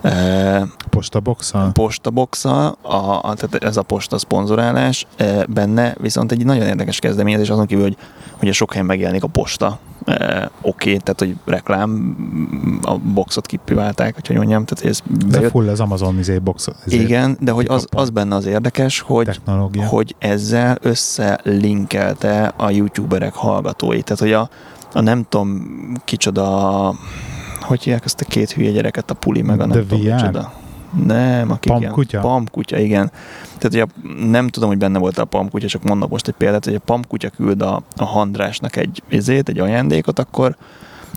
eh, Postaboxa? postaboxa, a, a, tehát ez a posta szponzorálás e, benne, viszont egy nagyon érdekes kezdeményezés azon kívül, hogy ugye sok helyen megjelenik a posta. E, Oké, okay, tehát hogy reklám, a boxot kipiválták, hogy mondjam, tehát hogy ez De bejött. full az Amazon izé box izé, Igen, de hogy az, az benne az érdekes, hogy technológia. hogy ezzel összelinkelte a youtuberek hallgatóit. Tehát, hogy a, a nem tudom kicsoda, hogy hívják ezt a két hülye gyereket, a puli meg a nem The tudom VR? kicsoda. Nem, akik ilyen- Pamkutya? Pamkutya, igen. Tehát, a, nem tudom, hogy benne volt a pamkutya, csak mondok most egy példát, hogy a pamkutya küld a, a Handrásnak egy izét, egy ajándékot, akkor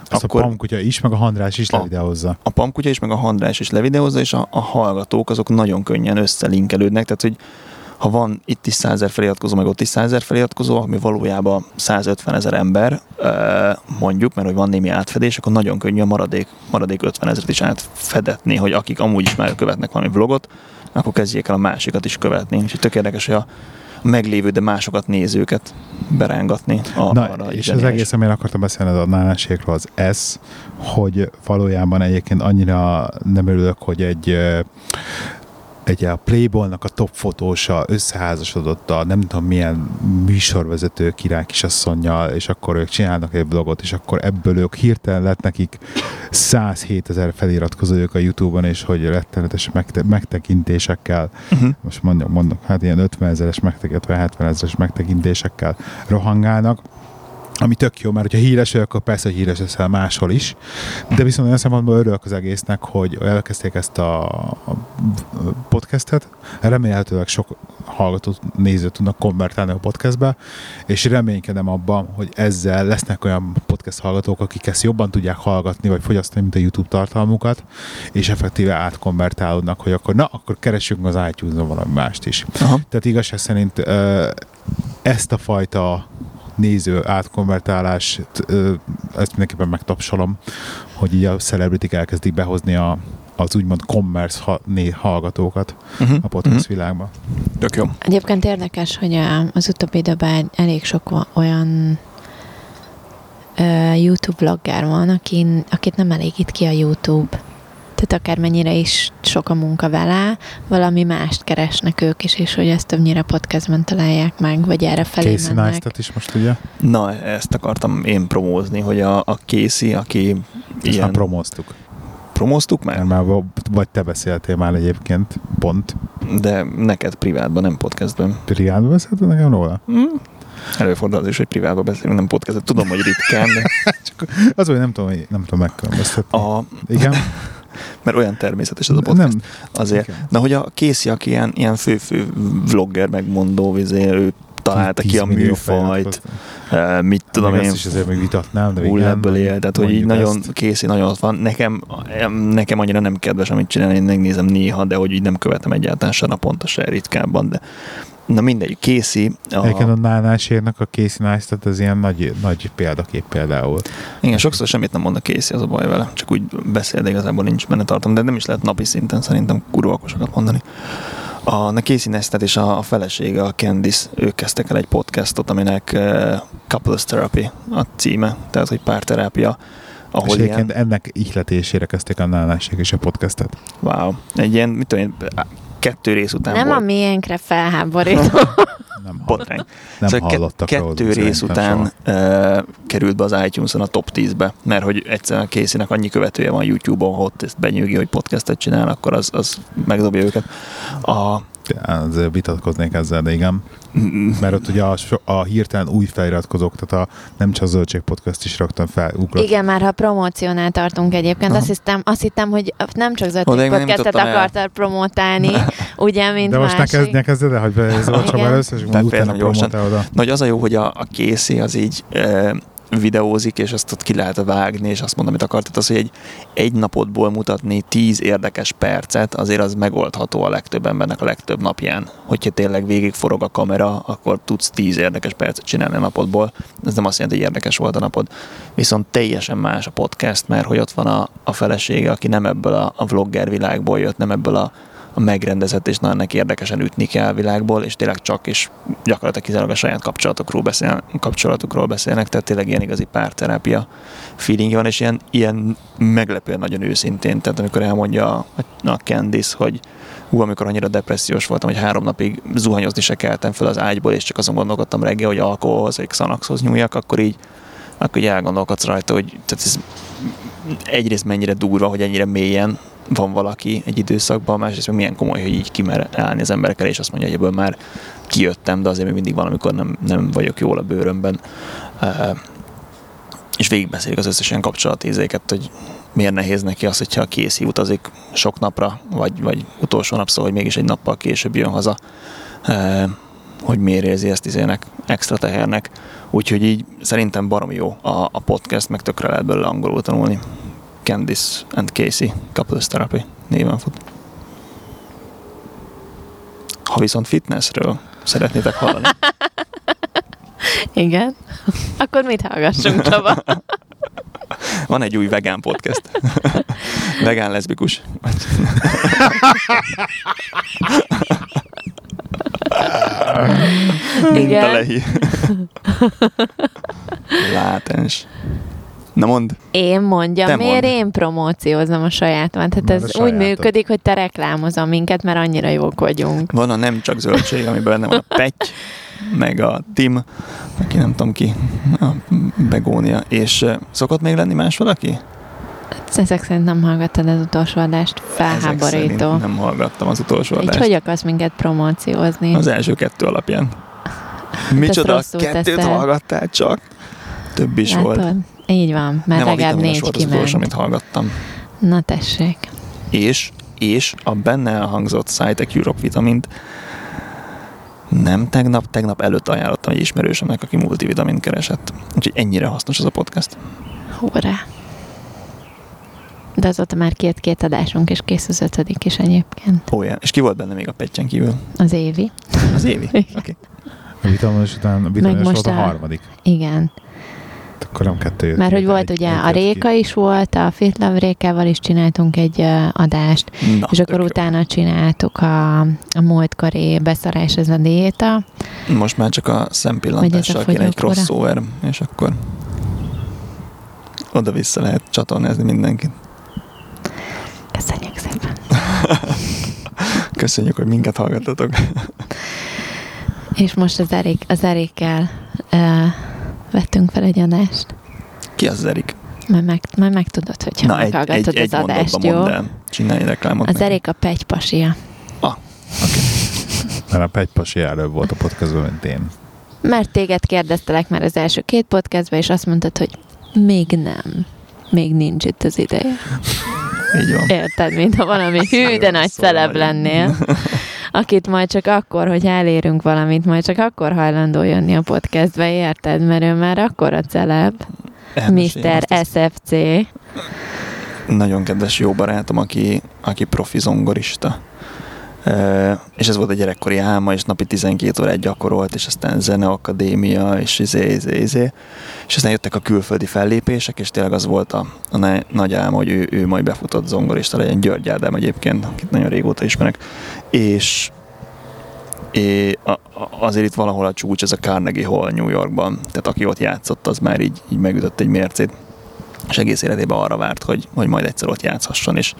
Ezt akkor- a Pamkutya is, meg a Handrás is A- levideózza. a pamkutya is, meg a handrás is levideózza, és a, a hallgatók azok nagyon könnyen összelinkelődnek, tehát hogy ha van itt is 100 ezer feliratkozó, meg ott is 100 ezer feliratkozó, ami valójában 150 ezer ember, mondjuk, mert hogy van némi átfedés, akkor nagyon könnyű a maradék, maradék 50 ezeret is átfedetni, hogy akik amúgy is már követnek valami vlogot, akkor kezdjék el a másikat is követni. És tök érdekes, hogy a meglévő, de másokat nézőket berángatni. A, Na, arra és az egész, amire akartam beszélni a nánásékról, az ez, hogy valójában egyébként annyira nem örülök, hogy egy egy a Playboy-nak a top fotósa összeházasodott a nem tudom milyen műsorvezető király kisasszonynal, és akkor ők csinálnak egy vlogot, és akkor ebből ők hirtelen lett nekik 107 ezer feliratkozójuk a Youtube-on, és hogy rettenetes megte- megtekintésekkel Uh-huh. most mondjuk, mondok, hát ilyen 50 ezeres megtekintésekkel, 70 ezeres megtekintésekkel rohangálnak, ami tök jó, mert ha híres vagy, akkor persze hogy híres leszel máshol is, de viszont olyan szempontból örülök az egésznek, hogy elkezdték ezt a podcastet, remélhetőleg sok hallgatót, nézőt tudnak konvertálni a podcastbe, és reménykedem abban, hogy ezzel lesznek olyan podcast hallgatók, akik ezt jobban tudják hallgatni, vagy fogyasztani, mint a YouTube tartalmukat, és effektíve átkonvertálódnak, hogy akkor na, akkor keressünk az iTunes-on valami mást is. Aha. Tehát igazság szerint ezt a fajta néző átkonvertálás, ezt mindenképpen megtapsolom, hogy így a celebritik elkezdik behozni a, az úgymond commerce ha, né, hallgatókat Uh-huh. a podcast uh-huh. világba. Tök jó. Egyébként érdekes, hogy az utóbbi időben elég sok olyan YouTube vlogger van, akin, akit nem elégít ki a YouTube. Tehát akármennyire is sok a munka vele, valami mást keresnek ők is, és hogy ezt többnyire podcastben találják meg, vagy erre felé Casey mennek. Neistat is most ugye, Na, ezt akartam én promózni, hogy a, a Casey, aki ezt már ilyen... promóztuk. promóztuk Mert már? már va- vagy te beszéltél már egyébként, pont. De neked privátban, nem podcastben. Privátban beszéltél nekem róla? Mm. Előfordul az is, hogy privátban beszélünk, nem podcastben. Tudom, hogy ritkán, de Az, hogy nem tudom, hogy nem tudom megkülönböztetni. a, Igen? mert olyan természetes ez a podcast. Nem. Azért. Igen. Na, hogy a Casey, aki ilyen, ilyen fő-fő vlogger, megmondó, vizé, ő találta ki 10 a műfajt, eh, mit tudom én, ezt is azért még vitatnám, de ebből él, tehát hogy így nagyon ezt. Casey nagyon ott van. Nekem, nekem annyira nem kedves, amit csinál, én megnézem néha, de hogy így nem követem egyáltalán se naponta, se ritkábban, de na mindegy, Casey, a, Egyébként a Nánásérnak a Casey Neistat az ilyen nagy, nagy példakép például. igen, sokszor semmit nem mond a Casey, az a baj vele, csak úgy beszél, de igazából nincs benne tartom, de nem is lehet napi szinten szerintem kurva okosokat mondani. A, a Casey Neistat és a, a felesége, a Candice, ők kezdtek el egy podcastot, aminek uh, Couples Therapy a címe, tehát hogy párterápia, És ahol egyébként ilyen, ennek ihletésére kezdték a Nánáség és a podcastet. wow, egy ilyen, mit tudom én, kettő rész után Nem a volt miénkre felháborító. Nem, botrány. nem Szóval hallottak. Kettő rész után soha. uh, került be az iTunes-on a top 10-be, mert hogy egyszerűen Casey-nek annyi követője van YouTube-on, hogy ott ezt benyűgi, hogy podcastet csinál, akkor az, az megdobja őket. A, Azért vitatkoznék ezzel, de igen. Mert ott ugye a, a hirtelen új feliratkozók, tehát a Nem csak a Zöldség Podcast is rögtön felugrott. Igen, már ha promóciónál tartunk egyébként, Aha. azt hittem, azt hittem, hogy nem csak még nem podcastet akartál promotálni, ugye, mint De most ne másik. kezd, ne kezded el, hogy bezolcsam Igen. először, és utána promotálod a... Nagy az a jó, hogy a, a Casey az így e, videózik, és azt ott ki lehet vágni, és azt mondom, amit akart. Tehát az, hogy egy, egy napodból mutatni tíz érdekes percet, azért az megoldható a legtöbb embernek a legtöbb napján. Hogyha tényleg végig forog a kamera, akkor tudsz tíz érdekes percet csinálni a napodból. Ez nem azt jelenti, hogy érdekes volt a napod. Viszont teljesen más a podcast, mert hogy ott van a, a felesége, aki nem ebből a, a vlogger világból jött, nem ebből a megrendezett és nagyon neki érdekesen ütni kell világból, és tényleg csak és gyakorlatilag kizárólag a saját kapcsolatokról, beszél, kapcsolatukról beszélnek, tehát tényleg ilyen igazi párterápia feeling van, és ilyen, ilyen meglepően nagyon őszintén, tehát amikor elmondja a, a Candice, hogy hú, amikor annyira depressziós voltam, hogy három napig zuhanyozni se keltem fel az ágyból, és csak azon gondolkodtam reggel, hogy alkoholhoz, vagy Xanaxhoz nyúljak, akkor így, akkor így elgondolkodsz rajta, hogy tehát ez egyrészt mennyire durva, hogy ennyire mélyen van valaki egy időszakban, másrészt milyen komoly, hogy így kimer állni az emberek elé, és azt mondja, hogy ebből már kijöttem, de azért még mindig valamikor nem, nem vagyok jól a bőrömben. Uh, és végigbeszélik az összes ilyen kapcsolatézéket, hogy miért nehéz neki az, hogyha készi utazik sok napra, vagy, vagy utolsó nap szó, hogy mégis egy nappal később jön haza, uh, hogy miért érzi ezt izének, extra tehernek. Úgyhogy így szerintem baromi jó a, a podcast, meg tökre lehet belőle angolul tanulni. Candice and Casey Couples Therapy néven fut. Ha viszont fitnessről szeretnétek hallani, Igen. Akkor mit hallgassunk, Csaba? van egy új vegán podcast. vegán leszbikus. Igen. Lehi. Látens. Na mond. Én mondjam, Te miért mondd. én promóciózom a sajátomat? Mert ez úgy működik, hogy te reklámozol minket, mert annyira jók vagyunk. Van a nem csak zöldség, amiben benne van a Petty, meg a Tim, aki nem tudom ki, a Begónia. És eh, szokott még lenni más valaki? Ezek szerint nem hallgattad az utolsó adást. Felháborító. nem hallgattam az utolsó Így adást. hogy akarsz minket promóciózni? Az első kettő alapján. Micsoda, rosszul kettőt teszed. hallgattál csak? több is Látod? volt. Így van, mert Nem legalább négy volt az utolsó, kiment. amit hallgattam. Na tessék. És, és a benne elhangzott Cytec Europe vitamint nem tegnap, tegnap előtt ajánlottam egy ismerősömnek, aki multivitamint keresett. Úgyhogy ennyire hasznos az a podcast. Hurrá. De azóta már két-két adásunk, és kész az ötödik is egyébként. Ó, yeah. És ki volt benne még a pettyen kívül? Az évi. Az Évi? Oké. Igen. Okay. A vitaminos után a vitaminos most volt a a- harmadik. Igen. Akkor nem kettő jött Mert hogy volt egy- ugye a jött ki. Réka is volt, a Fit Love Rékával is csináltunk egy adást, Na, és akkor tök jó. utána csináltuk a, a múltkori beszarás ez a diéta. Most már csak a szempillantással a kéne egy crossover, és akkor oda-vissza lehet csatornázni mindenkit. Köszönjük szépen. Köszönjük, hogy minket hallgattatok. És most az, Erik, az Erikkel uh, vettünk fel egy adást. Ki az Erik? Majd, meg, majd megtudod, hogyha Na, egy, meghallgatod egy, egy az adást, mondatban jó? mondd el. Csinálj reklámot. Az. Erik a pegypasia. Mert a Pegypasi előbb volt a podcastban, mint én. Mert téged kérdeztelek már az első két podcastban, és azt mondtad, hogy még nem. Még nincs itt az ideje. Így van. Érted, mintha valami hű, de nagy szóval celeb lennél. Akit majd csak akkor, hogy elérünk valamit, majd csak akkor hajlandó jönni a podcastbe, érted? Mert ő már akkor a celeb. Mr. SFC. nagyon kedves jó barátom, aki, aki profi zongorista. És ez volt a gyerekkori álma, és napi 12 órát gyakorolt, és aztán zeneakadémia, és izé, izé, izé. És aztán jöttek a külföldi fellépések, és tényleg az volt a, a na- nagy álma, hogy ő, ő majd befutott zongorista legyen, György Ádám egyébként, akit nagyon régóta ismerek. És É, a, azért itt valahol a csúcs, ez a Carnegie Hall New Yorkban. Tehát aki ott játszott, az már így, így megütött egy mércét. És egész életében arra várt, hogy, hogy majd egyszer ott játszhasson. És,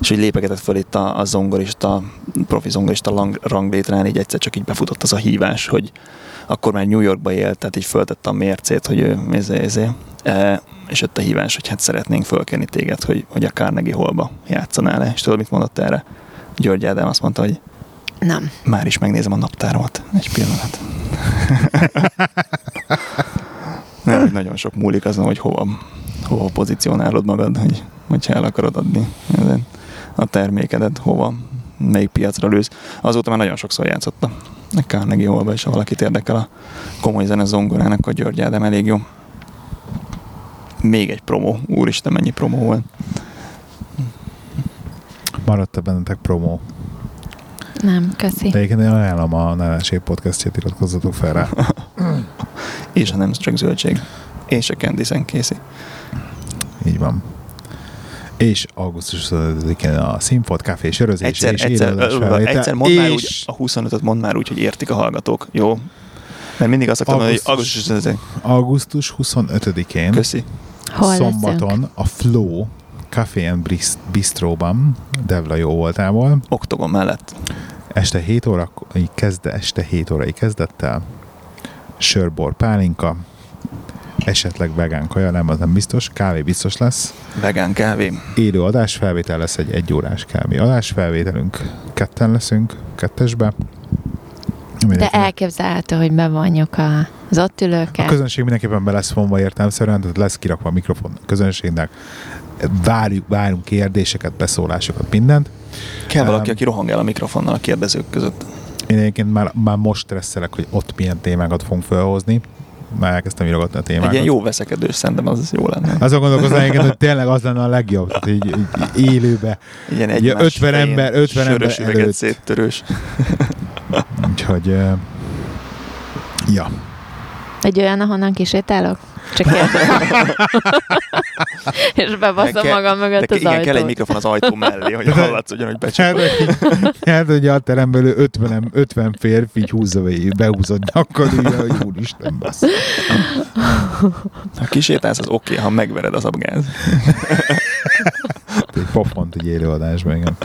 és hogy lépegetett föl itt a, a zongorista, profi zongorista lang, ranglétrán, így egyszer csak így befutott az a hívás, hogy akkor már New Yorkba élt, tehát így föltette a mércét, hogy ő ezé, ezé. E, és jött a hívás, hogy hát szeretnénk fölkenni téged, hogy, hogy a Carnegie Hallba játszanál le. És tudod, mit mondott erre? György Ádám azt mondta, hogy Nem. már is megnézem a naptáromat. Egy pillanat. Nem, nagyon sok múlik azon, hogy hova, hova pozícionálod magad, hogy, hogyha el akarod adni a termékedet, hova, melyik piacra lősz. Azóta már nagyon sokszor játszott a Carnegie Hallba, és ha valakit érdekel a komoly zene zongorának, akkor György Ádám elég jó. Még egy promó. Úristen, mennyi promó volt. Maradt-e bennetek promó? Nem, köszi. De egyébként én ajánlom a Nelenség podcastjét, iratkozzatok fel rá. És ha nem csak zöldség. És a Candice készít. Így van. És augusztus 25-én a Színfolt Café sörözés Egyszer, és egyszer, egyszer mondd már úgy, és a 25-öt mondd már úgy, hogy értik a hallgatók, jó? Mert mindig azt szoktam mondani, hogy Augusztus- augusztus 25 augusztus 25-én Köszi. Hol szombaton leszünk? a Flow Café and Bistróban, Devla jó voltából, Oktogon mellett. este 7 óra, kezd, este 7 órai kezdettel, sörbor pálinka, esetleg vegán kaja, nem, az nem biztos, kávé biztos lesz, Vegán kávé. élő adásfelvétel lesz egy egyórás kávé adásfelvételünk, ketten leszünk, kettesbe. De elképzelhető, hogy bevonjuk a, az ott A ülőket. közönség mindenképpen be lesz vonva értelmszerűen, tehát lesz kirakva a mikrofon a közönségnek, várjuk, várunk kérdéseket, beszólásokat, mindent. Kell valaki, Um, aki rohangál a mikrofonnal a kérdezők között. Én egyébként már, már most stresszelek, hogy ott milyen témákat fogunk felhozni. Már elkezdtem írogatni a Egy témákat. ilyen jó veszekedős, szerintem az jó lenne. Azon gondolkozom egyébként, hogy tényleg az lenne a legjobb, tehát így, így élőbe. Ilyen egymás 50 fején ember- 50 ember előtt. széttörős. Úgyhogy, uh, ja. Egy olyan, ahonnan kisétálok? Csak kérdezem. És bebaszom Kell- magam mögött De az igen, kell egy ajtót. mikrofon az ajtó mellé, hogy hallatszódjon, hogy hogy- hát, hogy a teremből 50, em- 50 férfi így húzza végig, behúzott nyakkad, így, hogy úristen, bassz. Ha kisétálsz, az oké, ha megvered, az abgáz. Egy pofont egy élőadásban, igen.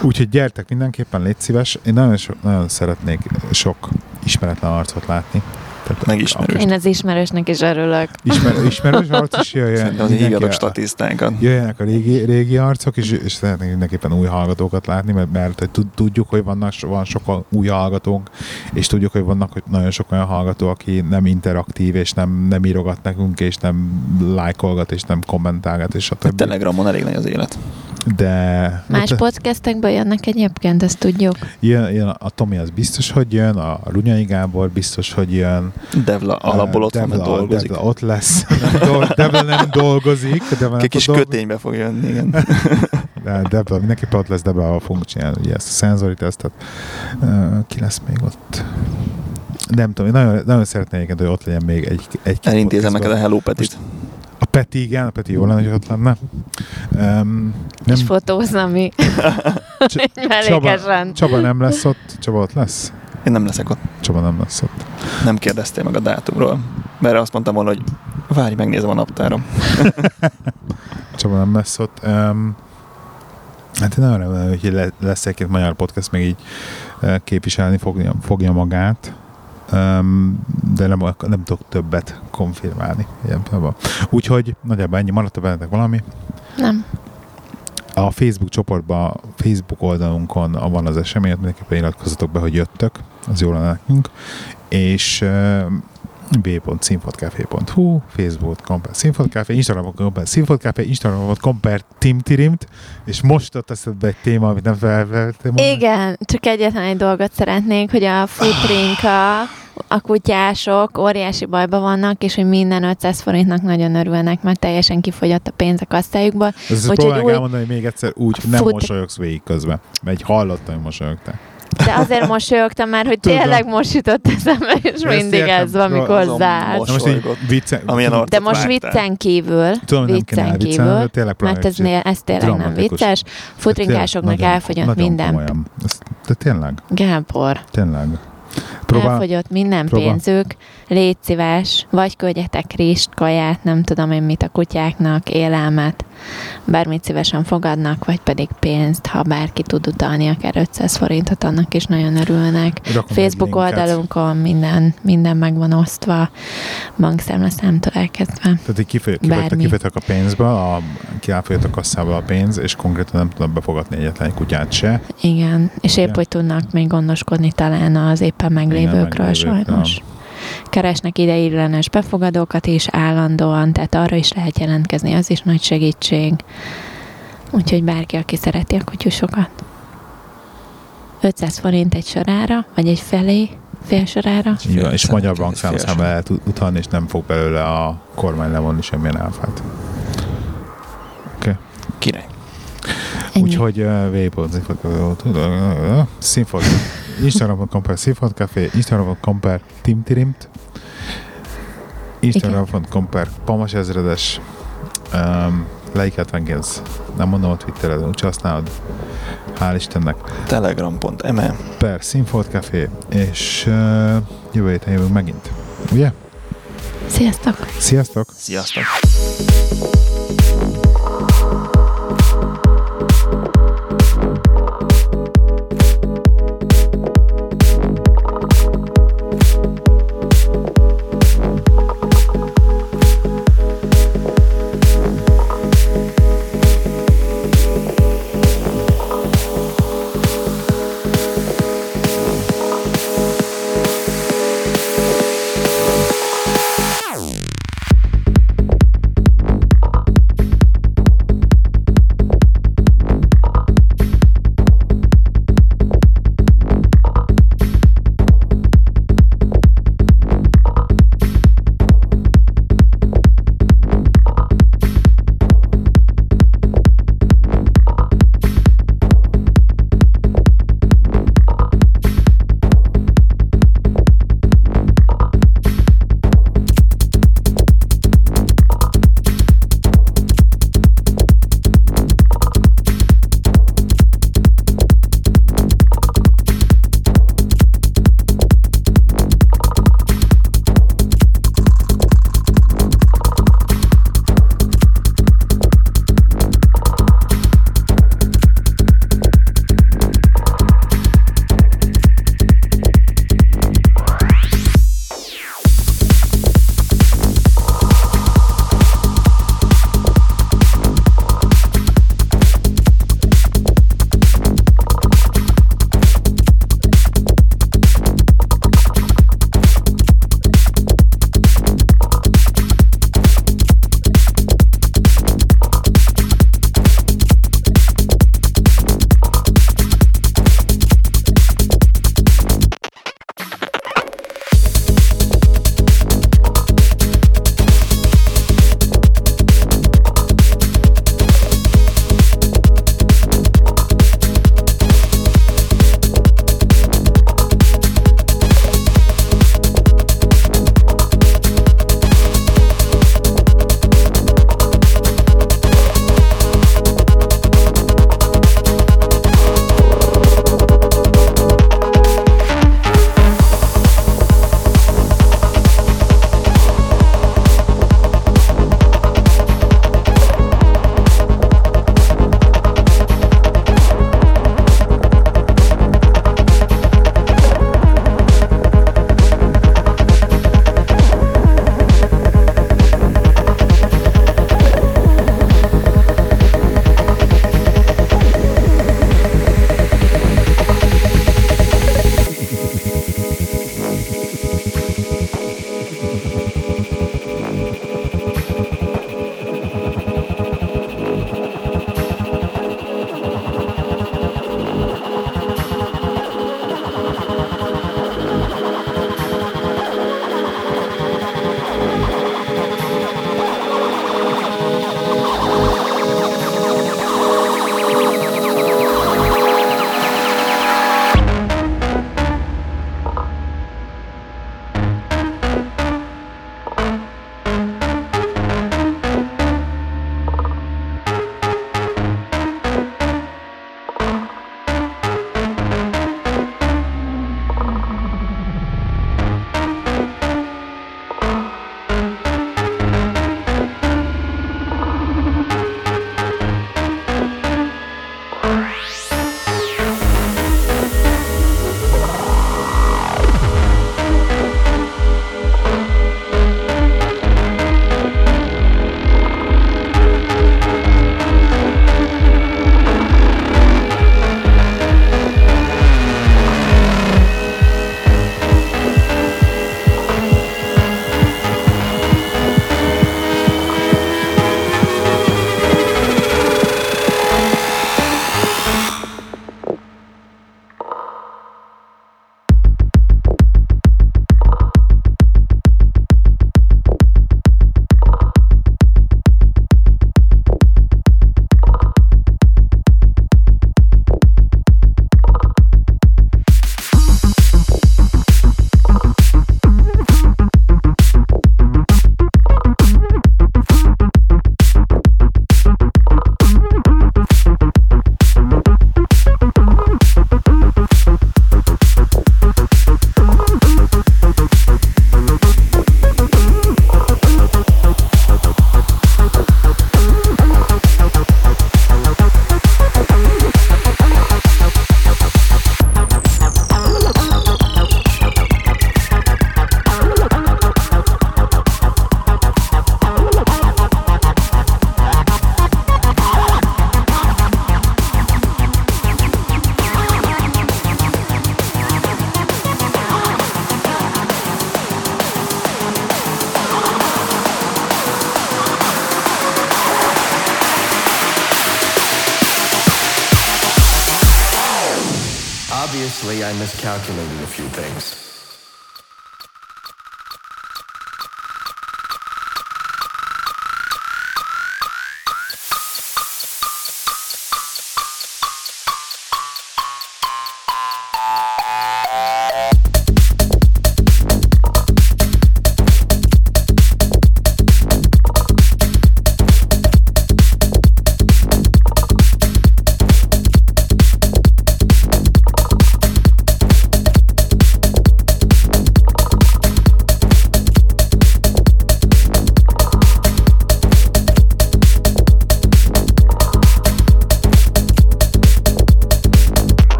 Úgyhogy gyertek mindenképpen, légy szíves. Én nagyon, so, nagyon szeretnék sok ismeretlen arcot látni. Tehát Megismerős. Én az ismerősnek is örülök. Ismer, ismerős arc is jöjjön. Szerintem az hívjatok statisztákat. Jöjjenek a régi, régi arcok, és, és szeretnénk mindenképpen új hallgatókat látni, mert, mert hogy tud- tudjuk, hogy vannak, van sok új hallgatónk, és tudjuk, hogy vannak hogy nagyon sok olyan hallgató, aki nem interaktív, és nem, nem írogat nekünk, és nem lájkolgat, és nem kommentálgat, és a A. Telegramon elég nagy az élet. De Más de- podcastekből jönnek egyébként, ezt tudjuk. jön, jön, a Tomi az biztos, hogy jön, a Runyai Gábor biztos, hogy jön. Devla alapból ott van, Devla, dolgozik. Devla ott lesz. Nem dol- Devla nem dolgozik. Devla Egy kis fog dolgozni. köténybe fog jönni, igen. De Debla, mindenképpen ott lesz Debla, fogunk csinálni ugye ezt a szenzori tesztet. Ki lesz még ott? Nem tudom, én nagyon, nagyon szeretnék, egyébként, hogy ott legyen még egy, egy Elintézem neked a Hello Petit. A Peti, igen, Peti jó lenne, hogy ott lenne. Um, És nem, fotózza mi. Cs- Csaba. Csaba nem lesz ott? Csaba ott lesz? Én nem leszek ott. Csaba nem lesz ott. Nem kérdeztél meg a dátumról. Mert azt mondtam volna, hogy várj, megnézem a naptárom. Csaba nem lesz ott. Um, hát én nagyon remélem, hogy le- lesz egy-két magyar podcast még így eh, képviselni fogja, fogja magát. De nem, nem tudok többet konfirmálni. Úgyhogy nagyjából ennyi. Maradt bennetek valami? Nem. A Facebook csoportban, Facebook oldalunkon van az esemény, mindenképpen iratkozzatok be, hogy jöttök, az jó lenne nekünk, és b.színfotcafé.hu, Facebook.com per színfotcafé, Instagram.com per színfotcafé, Instagram.com per timtirimt, és most ott eszedbe egy téma, amit nem felvettem. Igen, csak egyetlen egy dolgot szeretnék, hogy a futrinka, a kutyások óriási bajban vannak, és hogy minden 500 forintnak nagyon örülnek, mert teljesen kifogyott a pénz a kasztályukból. Ezt próbálják új- elmondani még egyszer úgy, hogy nem Fut- mosolyogsz végig közben. Egy hallottam, hogy mosolyogtál. De azért mosolyogtam már, hogy Tudom. tényleg most jutott eszembe, és Ezt mindig értem. ez van, amikor Azon zár. most- így vicce, De most vágtál. viccen kívül, tudom, nem viccen elviccelni, kívül, de tényleg mert ez, ez tényleg nem vicces. Futrinkásoknak Nagyon- elfogyott nagyon minden. Komolyan. Ez, de tényleg, Gábor, tényleg. Próbál, elfogyott minden próbál. pénzük, légy szíves, vagy küldjetek rist, kaját, nem tudom én mit a kutyáknak, élelmet, bármit szívesen fogadnak, vagy pedig pénzt, ha bárki tud utalni akár 500 forintot, annak is nagyon örülnek. rakom Facebook oldalunkon minden, minden meg van osztva, bankszámlaszámtól elkezdve. Tehát így kifogy, kifogytak, a pénzből, a, ki elfogyott a kasszából a pénz, és konkrétan nem tudnak befogadni egyetlen egy kutyát se. Igen, és épp, hogy tudnak még gondoskodni talán az éppen meglévőkről meglévőkről. sajnos. Keresnek ideiglenes befogadókat is állandóan, tehát arra is lehet jelentkezni, az is nagy segítség. Úgyhogy bárki, aki szereti a kutyusokat. 500 forint egy sorára, vagy egy felé, fél sorára. Így van, és magyar fél lehet ut- utalni, és nem fog belőle a kormány levonni semmilyen áfát. Király. Ennyi. Úgyhogy uh, www.színfot Instagram.com per színfotcafé, Instagram.com per timtirimt, Instagram.com per pamas ezredes, um, like 79, nem mondom a Twittered, úgyse használod. Hál' Istennek. Telegram.me Per színfotcafé, és uh, jövő héten jövünk megint. Ugye? Sziasztok! Sziasztok! Sziasztok!